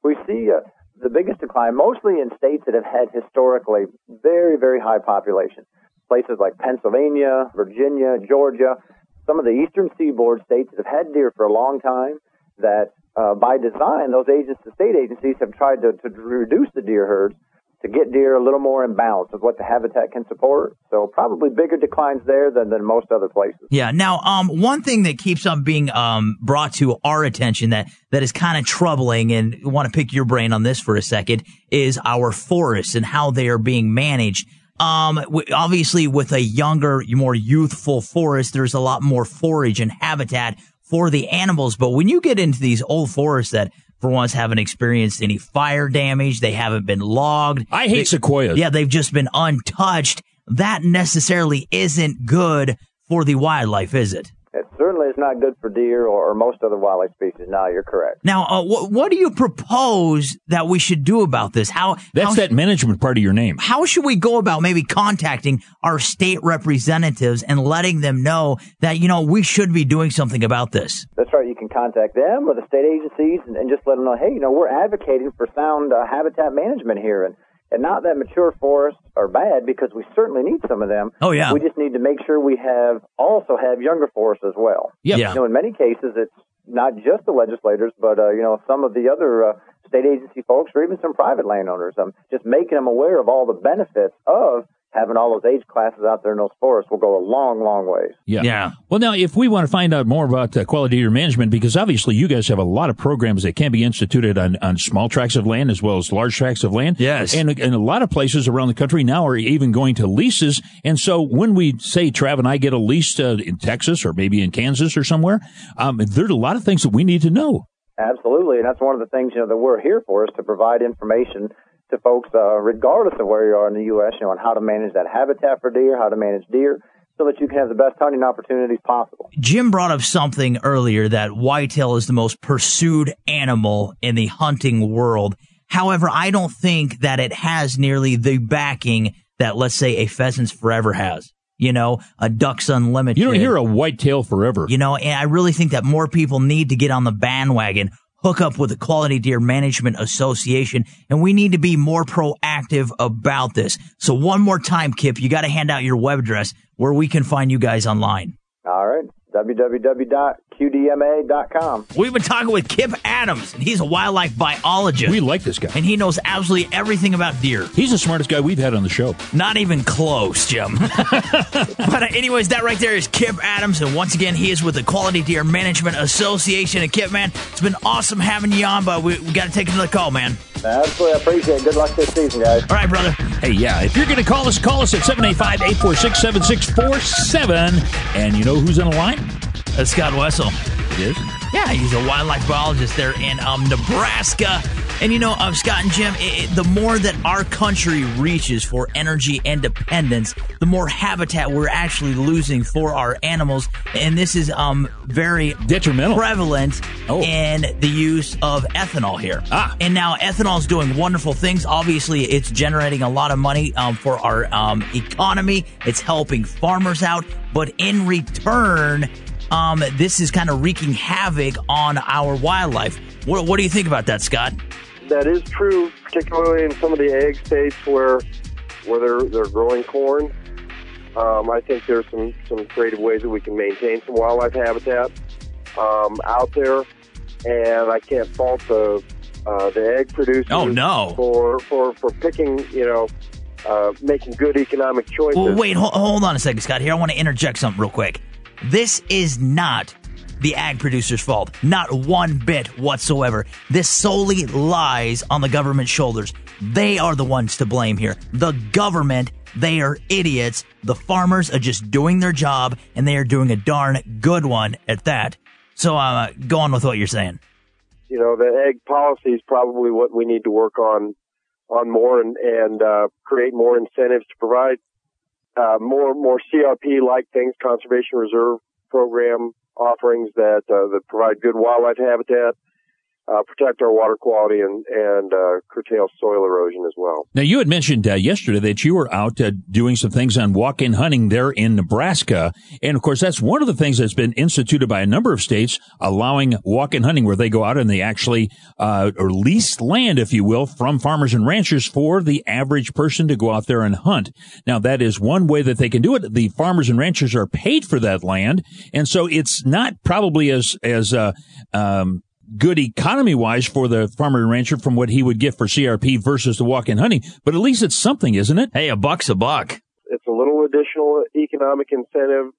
S19: We see uh, the biggest decline mostly in states that have had historically very, very high populations. Places like Pennsylvania, Virginia, Georgia, some of the eastern seaboard states that have had deer for a long time that uh, by design, those agents, the state agencies have tried to, to reduce the deer herds to get deer a little more in balance with what the habitat can support. So probably bigger declines there than, than most other places.
S6: Yeah. Now, um, one thing that keeps on being um, brought to our attention that that is kind of troubling, and want to pick your brain on this for a second, is our forests and how they are being managed. Um, obviously, with a younger, more youthful forest, there's a lot more forage and habitat for the animals. But when you get into these old forests that, for once, haven't experienced any fire damage, they haven't been logged.
S5: I hate
S6: They-
S5: sequoias.
S6: Yeah, they've just been untouched. That necessarily isn't good for the wildlife, is it?
S19: It certainly is not good for deer or, or most other wildlife species. No, you're correct.
S6: Now, uh, wh- what do you propose that we should do about this? How
S5: That's
S6: how,
S5: that management part of your name.
S6: how should we go about maybe contacting our state representatives and letting them know that you know we should be doing something about this?
S19: That's right. You can contact them or the state agencies and, and just let them know, hey, you know, we're advocating for sound uh, habitat management here, and and not that mature forests are bad because we certainly need some of them.
S6: Oh, yeah.
S19: We just need to make sure we have also have younger forests as well.
S6: Yep. Yeah.
S19: You know, in many cases, it's not just the legislators, but uh, you know, some of the other uh, state agency folks or even some private landowners. Um, just making them aware of all the benefits of having all those age classes out there in those forests will go a long, long ways.
S5: Yeah.
S6: Yeah.
S5: Well, now, if we want to find out more about uh, quality deer management, because obviously you guys have a lot of programs that can be instituted on, on small tracts of land as well as large tracts of land.
S6: Yes.
S5: And, and a lot of places around the country now are even going to leases. And so when we say, Trav and I get a lease uh, in Texas or maybe in Kansas or somewhere, um, there's a lot of things that we need to know.
S19: Absolutely, and that's one of the things you know that we're here for is to provide information to folks, uh, regardless of where you are in the U.S. You know, on how to manage that habitat for deer, how to manage deer, so that you can have the best hunting opportunities possible.
S6: Jim brought up something earlier that whitetail is the most pursued animal in the hunting world. However, I don't think that it has nearly the backing that, let's say, a Pheasants Forever has. You know, a Ducks Unlimited.
S5: You don't hear a whitetail forever.
S6: You know, and I really think that more people need to get on the bandwagon, hook up with the Quality Deer Management Association, and we need to be more proactive about this. So one more time, Kip, you got to hand out your web address where we can find you guys online.
S19: All right, www.qdma.com.
S6: We've been talking with Kip Adams, and he's a wildlife biologist.
S5: We like this guy.
S6: And he knows absolutely everything about deer.
S5: He's the smartest guy we've had on the show.
S6: Not even close, Jim. but uh, anyways, that right there is Kip Adams, and once again, he is with the Quality Deer Management Association. And Kip, man, it's been awesome having you on, but we, we got to take another call, man.
S19: Absolutely, I appreciate it. Good luck this season, guys.
S6: All right, brother.
S5: Hey, yeah, if you're going to call us, call us at 785 846 7647. And you know who's on the line?
S6: That's Scott Wessel.
S5: It is.
S6: Yeah, he's a wildlife biologist there in um, Nebraska. And you know, um, Scott and Jim, it, it- the more that our country reaches for energy independence, the more habitat we're actually losing for our animals. And this is um, very
S5: detrimental,
S6: prevalent in the use of ethanol here. Ah. And now ethanol is doing wonderful things. Obviously, it's generating a lot of money um, for our um, economy. It's helping farmers out, but in return, um, this is kind of wreaking havoc on our wildlife. What, what do you think about that, Scott?
S22: That is true, particularly in some of the ag states where where they're they're growing corn. Um, I think there's some some creative ways that we can maintain some wildlife habitat um, out there, and I can't fault the uh, the ag producers.
S6: Oh, no.
S22: For for for picking, you know, uh, making good economic choices.
S6: Well, wait, hold, hold on a second, Scott. Here, I want to interject something real quick. This is not the ag producer's fault. Not one bit whatsoever. This solely lies on the government's shoulders. They are the ones to blame here. The government, they are idiots. The farmers are just doing their job, and they are doing a darn good one at that. So, uh, go on with what you're saying.
S22: you know, the ag policy is probably what we need to work on on more and and uh, create more incentives to provide uh, more more CRP like things, conservation reserve program offerings that uh, that provide good wildlife habitat, uh, protect our water quality, and and uh, curtail soil erosion as well.
S5: Now, you had mentioned uh, yesterday that you were out uh, doing some things on walk-in hunting there in Nebraska, and of course, that's one of the things that's been instituted by a number of states, allowing walk-in hunting, where they go out and they actually uh, or lease land, if you will, from farmers and ranchers for the average person to go out there and hunt. Now, that is one way that they can do it. The farmers and ranchers are paid for that land, and so it's not probably as as uh, um, good economy wise for the farmer and rancher from what he would get for CRP versus the walk in hunting, but at least it's something, isn't it?
S6: Hey, a buck's a buck.
S22: It's a little additional economic incentive.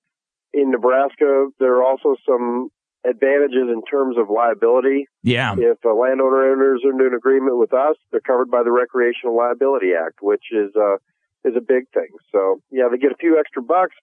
S22: In Nebraska, there are also some advantages in terms of liability.
S6: Yeah.
S22: If a landowner enters into an agreement with us, they're covered by the Recreational Liability Act, which is uh, is a big thing. So yeah, they get a few extra bucks.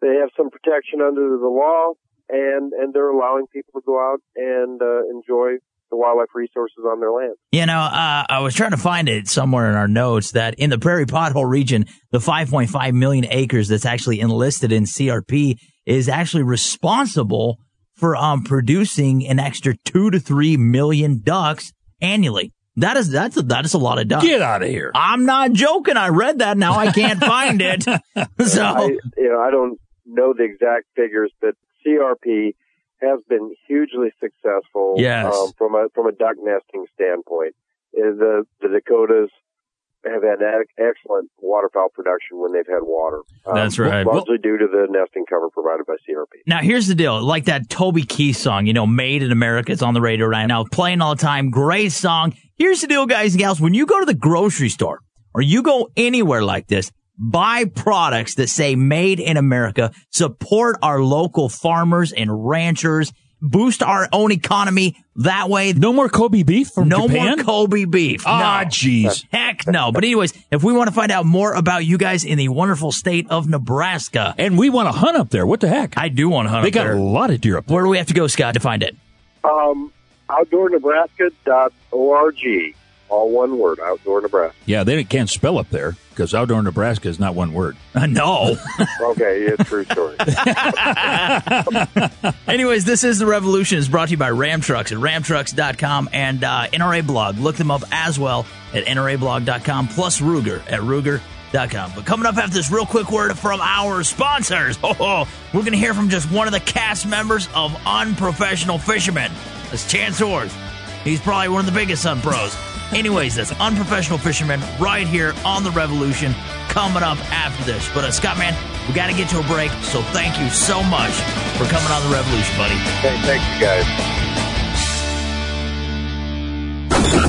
S22: They have some protection under the law, and and they're allowing people to go out and uh, enjoy the wildlife resources on their land.
S6: You know, uh, I was trying to find it somewhere in our notes that in the prairie pothole region, the 5.5 million acres that's actually enlisted in CRP is actually responsible for um, producing an extra two to three million ducks annually. That is that's a, that is a lot of ducks.
S5: Get out of here!
S6: I'm not joking. I read that. Now I can't find it. so
S22: I, you know, I don't know the exact figures, but CRP has been hugely successful
S6: Yes.
S22: um, from a from a duck nesting standpoint. Uh, The the Dakotas have had excellent waterfowl production when they've had water. Um,
S6: That's right.
S22: Largely due to the nesting cover provided by CRP.
S6: Now here's the deal, like that Toby Keith song, you know, "Made in America." It's on the radio right now, playing all the time. Great song. Here's the deal, guys and gals. When you go to the grocery store or you go anywhere like this, buy products that say "Made in America." Support our local farmers and ranchers. Boost our own economy that way.
S5: No more Kobe beef from
S6: no
S5: Japan?
S6: more Kobe beef.
S5: Ah,
S6: no.
S5: jeez.
S6: Heck no. But anyways, if we want to find out more about you guys in the wonderful state of Nebraska,
S5: and we want to hunt up there, what the heck?
S6: I do want to hunt.
S5: They
S6: up
S5: got
S6: there.
S5: a lot of deer up there.
S6: Where do we have to go, Scott, to find it?
S22: Um, outdoornebraska.org. All one word, Outdoor Nebraska.
S5: Yeah, they can't spell up there because outdoor Nebraska is not one word.
S6: No.
S22: okay, yeah, true story.
S6: Anyways, this is The Revolution. is brought to you by Ram Trucks at ramtrucks.com and uh, NRA Blog. Look them up as well at nrablog.com plus Ruger at ruger.com. But coming up after this real quick word from our sponsors, oh, we're going to hear from just one of the cast members of Unprofessional Fishermen. That's Chance Orth. He's probably one of the biggest Sun pros. Anyways, that's Unprofessional Fisherman right here on The Revolution coming up after this. But uh, Scott, man, we got to get to a break. So thank you so much for coming on The Revolution, buddy.
S22: Hey, thank you, guys.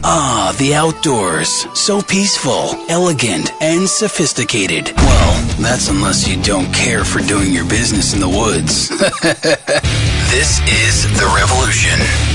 S4: Ah, the outdoors. So peaceful, elegant, and sophisticated. Well, that's unless you don't care for doing your business in the woods. this is The Revolution.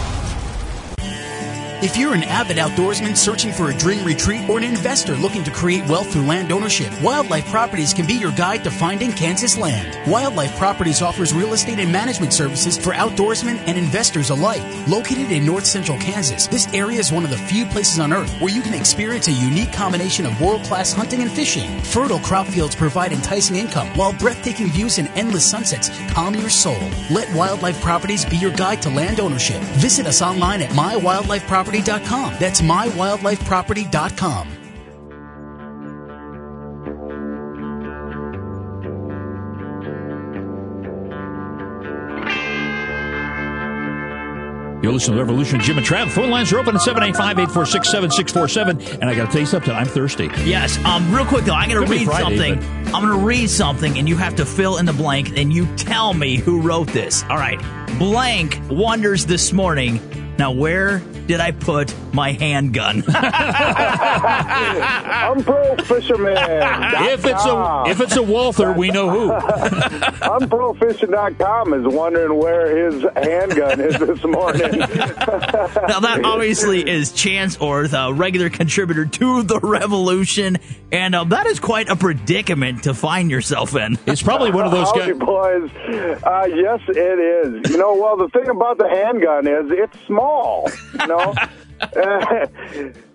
S17: If you're an avid outdoorsman searching for a dream retreat or an investor looking to create wealth through land ownership, Wildlife Properties can be your guide to finding Kansas land. Wildlife Properties offers real estate and management services for outdoorsmen and investors alike. Located in north central Kansas, this area is one of the few places on earth where you can experience a unique combination of world class hunting and fishing. Fertile crop fields provide enticing income, while breathtaking views and endless sunsets calm your soul. Let Wildlife Properties be your guide to land ownership. Visit us online at mywildlifeproperty.com. That's mywildlifeproperty.com.
S5: You're listening to Revolution Jim and Trav. Phone lines are open at 785-846-7647. And I got to tell you something. I'm thirsty.
S6: Yes. Um. Real quick though, I'm gonna read
S5: Friday,
S6: something. I'm gonna read something, and you have to fill in the blank, and you tell me who wrote this. All right. Blank wonders this morning. Now, where did I put my handgun?
S23: I'm pro fisherman.
S5: If it's a if it's a Walther, we know who.
S23: UnProFishing.com is wondering where his handgun is this morning.
S6: now that obviously is Chance Orth, a regular contributor to the Revolution, and uh, that is quite a predicament to find yourself in.
S5: It's probably one of those guys.
S23: boys. Uh, yes, it is. You know, well, the thing about the handgun is it's small. You know. É.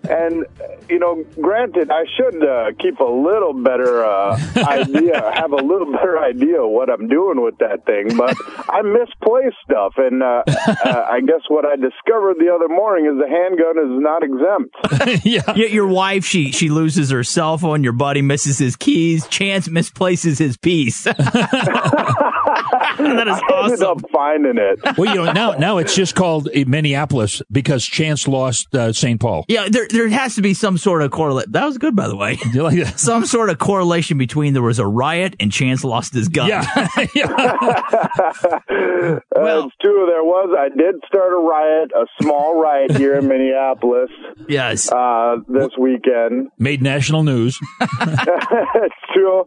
S23: and you know, granted, I should uh, keep a little better uh, idea, have a little better idea of what I'm doing with that thing. But I misplace stuff, and uh, uh, I guess what I discovered the other morning is the handgun is not exempt.
S5: yeah.
S6: Y- Your wife, she she loses her cell phone. Your buddy misses his keys. Chance misplaces his piece. that is
S23: I ended up finding it.
S5: Well, you know now now it's just called uh, Minneapolis because Chance lost uh, St. Paul.
S6: Yeah, there there has to be some sort of correlation. That was good, by the way.
S5: You like that?
S6: Some sort of correlation between there was a riot and Chance lost his gun.
S23: well, it's true. There was. I did start a riot, a small riot here in Minneapolis.
S6: Yes.
S23: Uh, this weekend.
S5: Made national news.
S23: it's true.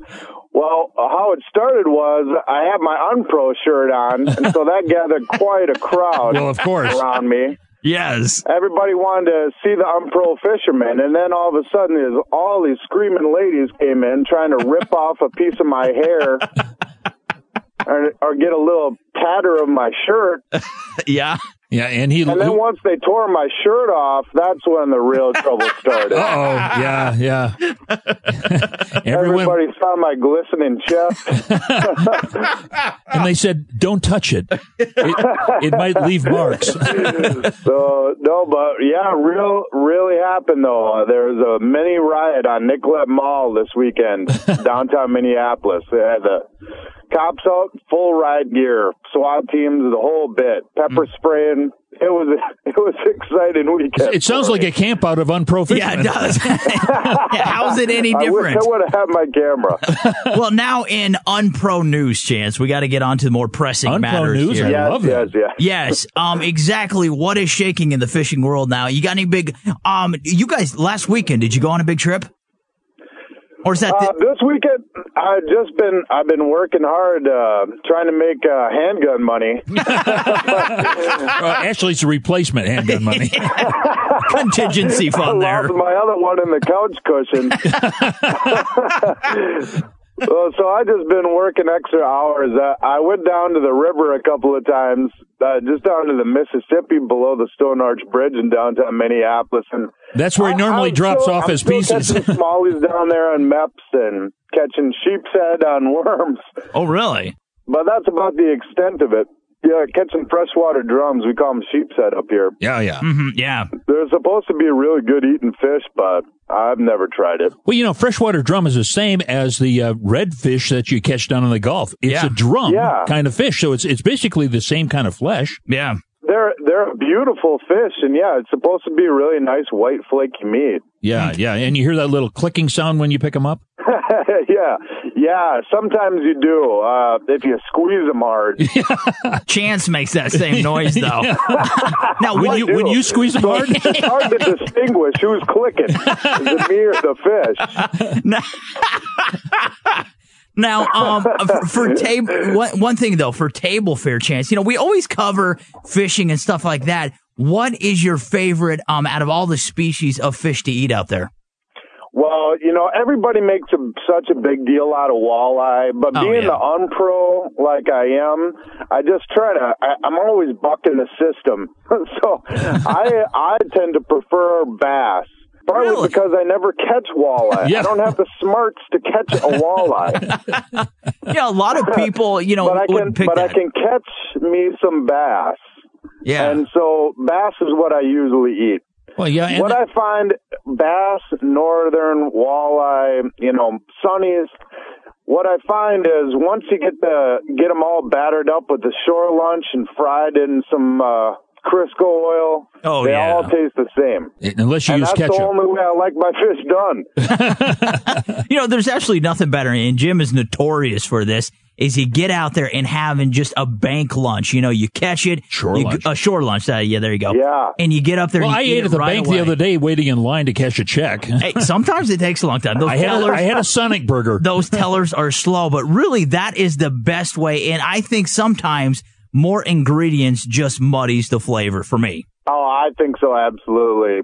S23: Well, how it started was I had my Unpro shirt on, and so that gathered quite a crowd.
S5: Well, of course.
S23: around me.
S6: Yes.
S23: Everybody wanted to see the Unpro fisherman, and then all of a sudden, there's all these screaming ladies came in trying to rip off a piece of my hair. Or, or get a little tatter of my shirt.
S6: yeah.
S5: Yeah, and he.
S23: And then once they tore my shirt off, that's when the real trouble started.
S5: oh, yeah, yeah.
S23: Everybody saw my glistening chest.
S5: And they said, "Don't touch it. It, it might leave marks."
S23: so no, but yeah, real really happened though. Uh, there was a mini riot on Nicollet Mall this weekend, downtown Minneapolis. They had the cops out, full ride gear, SWAT teams, the whole bit, pepper spraying. It was it was an exciting weekend.
S5: It sounds like a camp out of unpro
S6: Yeah, it does. How's it any
S23: I wish
S6: different?
S23: I would have had my camera.
S6: well, now in unpro news, chance we got to get on to the more pressing
S5: Unpro
S6: matters
S5: news?
S6: here.
S5: I Yes, love that.
S23: yes,
S6: yes. Um, exactly. What is shaking in the fishing world now? You got any big? Um, you guys last weekend did you go on a big trip? Or is that
S23: Uh, this weekend, I've just been I've been working hard uh, trying to make uh, handgun money.
S5: Uh, actually, it's a replacement handgun money.
S6: contingency
S23: I
S6: fund there?
S23: my other one in the couch cushion. well, so I just been working extra hours. Uh, I went down to the river a couple of times, uh, just down to the Mississippi below the Stone Arch Bridge in downtown Minneapolis, and
S5: That's where he normally
S23: I'm
S5: drops
S23: still-
S5: off
S23: I'm
S5: his
S23: still
S5: pieces.
S23: Catching smallies down there on Mepps and catching sheep's head on worms.
S6: Oh, really?
S23: But that's about the extent of it. Yeah, catching freshwater drums. We call them sheep's head up here.
S5: Yeah, yeah.
S6: hmm yeah.
S23: They're supposed to be a really good eating fish, but I've never tried it.
S5: Well, you know, freshwater drum is the same as the uh, redfish that you catch down in the Gulf. It's
S6: Yeah.
S5: a drum
S23: Yeah.
S5: kind of fish, so it's it's basically the same kind of flesh.
S6: Yeah.
S23: They're they're a beautiful fish, and yeah, it's supposed to be really nice white flaky meat.
S5: Yeah, yeah. And you hear that little clicking sound when you pick them up?
S23: yeah, yeah. Sometimes you do uh, if you squeeze them hard.
S6: Chance makes that same noise though. now,
S5: When
S6: what,
S5: you when you squeeze them hard,
S23: it's hard to distinguish who's clicking, is it me or the fish?
S6: Now, um, for, table, one, one thing though, for table fair chance, you know, we always cover fishing and stuff like that. What is your favorite, um, out of all the species of fish to eat out there?
S23: Well, you know, everybody makes a, such a big deal out of walleye, but
S6: Oh,
S23: being
S6: yeah.
S23: the unpro like I am, I just try to. I, I'm always bucking the system, so I I tend to prefer bass. Partly because I never catch walleye.
S6: Yeah.
S23: I don't have the smarts to catch a walleye.
S6: Yeah, a lot of people, you know,
S23: but I can, but
S6: that.
S23: I can catch me some bass.
S6: Yeah.
S23: And so bass is what I usually eat.
S5: Well, yeah, and
S23: what I find bass, northern, walleye, you know, sunnies. What I find is once you get the get them all battered up with the shore lunch and fried in some uh, Crisco oil.
S6: Oh,
S23: they
S6: yeah.
S23: all taste the same.
S5: Unless you
S23: and
S5: use
S23: that's
S5: ketchup.
S23: the only way I like my fish done.
S6: You know, there's actually nothing better, and Jim is notorious for this. Is you get out there and having just a bank lunch? You know, you catch it,
S5: Shore
S6: you,
S5: lunch.
S6: a shore lunch. Uh, yeah, there you go.
S23: Yeah,
S6: and you get up there.
S5: well,
S6: and
S5: I
S6: eat
S5: ate at the
S6: right
S5: bank
S6: away.
S5: the other day waiting in line to cash a check.
S6: Hey, sometimes it takes a long time. Those
S5: I had, a, I had a Sonic burger.
S6: those tellers are slow, but really that is the best way. And I think sometimes more ingredients just muddies the flavor for me.
S23: Oh, I think so, absolutely.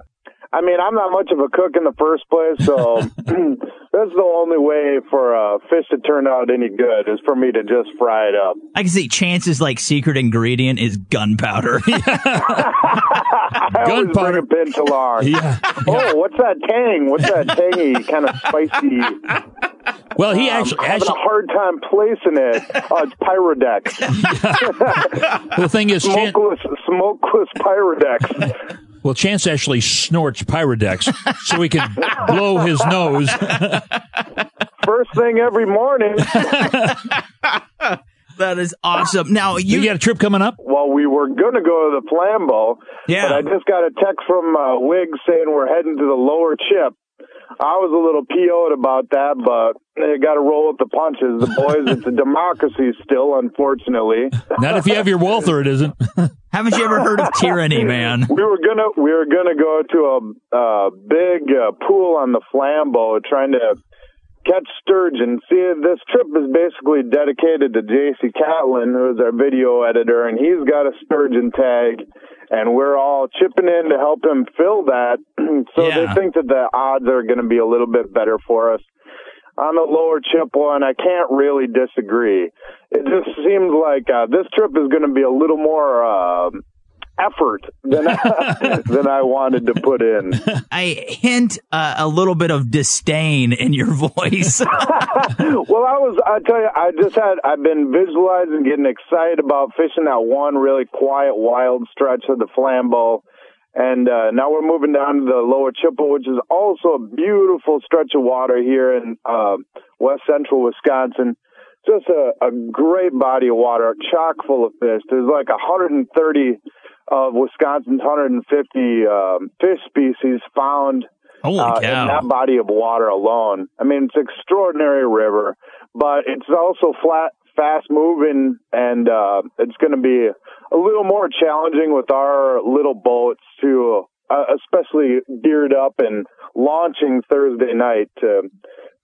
S23: I mean, I'm not much of a cook in the first place, so that's the only way for uh, fish to turn out any good is for me to just fry it up.
S6: I can see chances like secret ingredient is gunpowder.
S23: I always bring a pinch along.
S5: Yeah.
S23: Oh, what's that tang? What's that tangy kind of spicy?
S5: Well, he
S23: Um,
S5: actually,
S23: having a hard time placing it. Oh, it's Pyrodex.
S5: the thing is, Chan,
S23: smokeless, smokeless Pyrodex.
S5: Well, Chance actually snorts Pyrodex so he can blow his nose.
S23: First thing every morning.
S6: that is awesome. Now you,
S5: you got a trip coming up?
S23: Well, we were going to go to the Flambeau,
S6: Yeah.
S23: but I just got a text from uh, Wiggs saying we're heading to the lower chip. I was a little PO'd about that, but they got to roll with the punches. The boys, it's a democracy still, unfortunately.
S5: Not if you have your Walther, it isn't.
S6: Haven't you ever heard of tyranny, man?
S23: We were gonna we were gonna go to a uh, big uh, pool on the Flambeau, trying to catch sturgeon. See, this trip is basically dedicated to J.C. Catlin, who is our video editor, and he's got a sturgeon tag, and we're all chipping in to help him fill that. so
S6: Yeah.
S23: they think that the odds are going to be a little bit better for us. On the lower chip one, I can't really disagree. It just seems like uh, this trip is going to be a little more uh, effort than I, than I wanted to put in.
S6: I hint uh, a little bit of disdain in your voice.
S23: well, I was, I tell you, I just had, I've been visualizing, getting excited about fishing that one really quiet, wild stretch of the Flambeau. And uh, now we're moving down to the lower Chippewa, which is also a beautiful stretch of water here in uh, west central Wisconsin. Just a, a great body of water, chock full of fish. There's like 130 of Wisconsin's 150 um, fish species found uh, in that body of water alone. I mean, it's an extraordinary river, but it's also flat, fast moving, and uh, it's going to be a little more challenging with our little boats to, uh, especially geared up and launching Thursday night to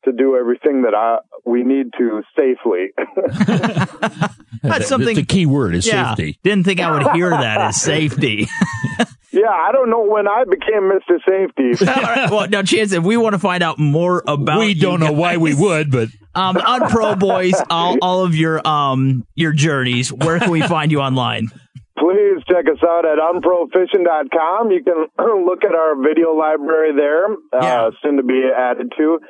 S23: to do everything that I we need to safely.
S6: That's something.
S5: The key word is
S6: yeah,
S5: safety.
S6: didn't think I would hear that as safety.
S23: yeah, I don't know when I became Mr. Safety.
S6: All right, well, now, Chance, if we want to find out more about,
S5: We don't know why we would, but
S6: Um, on Pro Boys, all, all of your um your journeys. Where can we find you online?
S23: Please check us out at unprofishing.com. You can look at our video library there, uh, soon to be added to.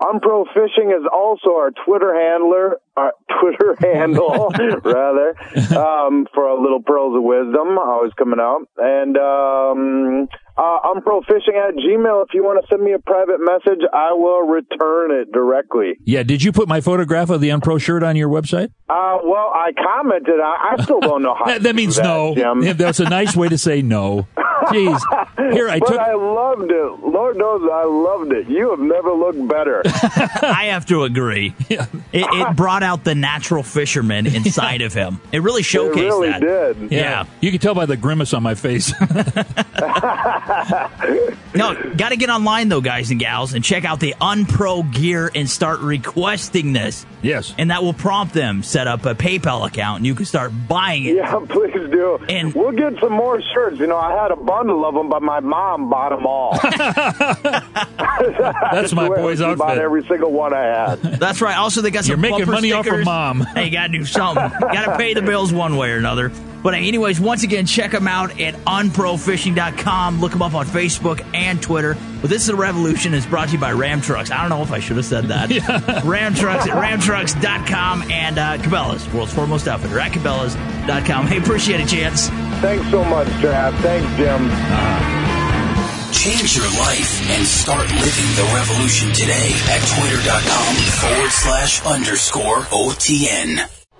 S23: Unpro Fishing is also our Twitter handler, our Twitter handle, rather, um, for a little pearls of wisdom, always coming out. And, um, uh, unprofishing at Gmail. If you want to send me a private message, I will return it directly.
S5: yeah. Did you put my photograph of the Unpro shirt on your website?
S23: Uh, well, I commented. I, I still don't know how
S5: That,
S23: to
S5: that
S23: do that, means
S5: no.
S23: Jim.
S5: That's a nice way to say no. Jeez. Here, I
S23: but
S5: took.
S23: I loved it. Lord knows I loved it. You have never looked better.
S6: I have to agree. It, it brought out the natural fisherman inside of him. It really showcased
S23: really
S6: that.
S23: did.
S6: Yeah.
S5: You can tell by the grimace on my face.
S6: No, got to get online though, guys and gals, and check out the Unpro gear and start requesting this.
S5: yes.
S6: And that will prompt them set up a PayPal account, and you can start buying it.
S23: Yeah, please do.
S6: And-
S23: we'll get some more shirts. You know, I had a bundle of them, but my mom bought them all.
S5: That's my boy's
S23: she Bought
S5: outfit.
S23: every single one I had.
S6: That's right. Also, they got some
S5: You're making
S6: bumper
S5: money off of mom.
S6: Hey, you got to do something. got to pay the bills one way or another. But anyways, once again, check them out at unprofishing.com. Look them up on Facebook and Twitter. But this is a revolution. is brought to you by Ram Trucks. I don't know if I should have said that. Ram Trucks at ramtrucks.com and uh, Cabela's, world's foremost outfitter at Cabela's.com. Hey, appreciate it, Chance.
S23: Thanks so much, Trav. Thanks, Jim.
S4: Change your life and start living the revolution today at twitter.com forward slash underscore OTN.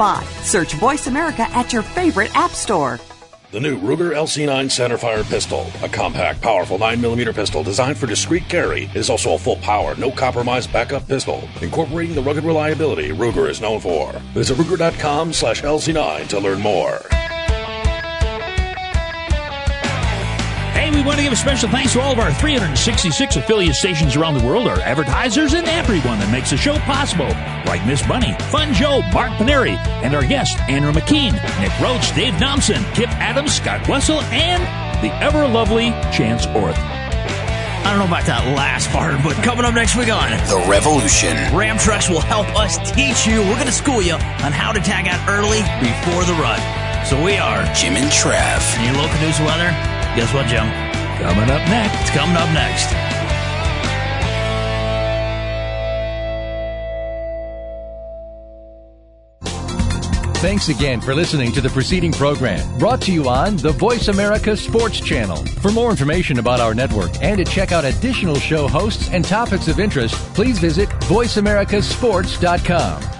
S24: Search Voice America at your favorite app store.
S11: The new Ruger LC9 centerfire pistol, a compact, powerful 9mm pistol designed for discreet carry, is also a full power, no compromise backup pistol, incorporating the rugged reliability Ruger is known for. Visit Ruger.com slash LC9 to learn more.
S5: We want to give a special thanks to all of our 366 affiliate stations around the world, our advertisers, and everyone that makes the show possible, like Miss Bunny, Fun Joe, Mark Paneri, and our guests, Andrew McKean, Nick Roach, Dave Thompson, Kip Adams, Scott Wessel, and the ever lovely Chance Orth.
S6: I don't know about that last part, but coming up next week on
S4: The Revolution.
S6: Ram Trucks will help us teach you. We're going to school you on how to tag out early before the run. So we are
S4: Jim and Trav.
S6: And your local news weather. Guess what, Jim?
S5: Coming up next.
S6: Coming up next.
S25: Thanks again for listening to the preceding program brought to you on the Voice America Sports Channel. For more information about our network and to check out additional show hosts and topics of interest, please visit voiceamericasports.com.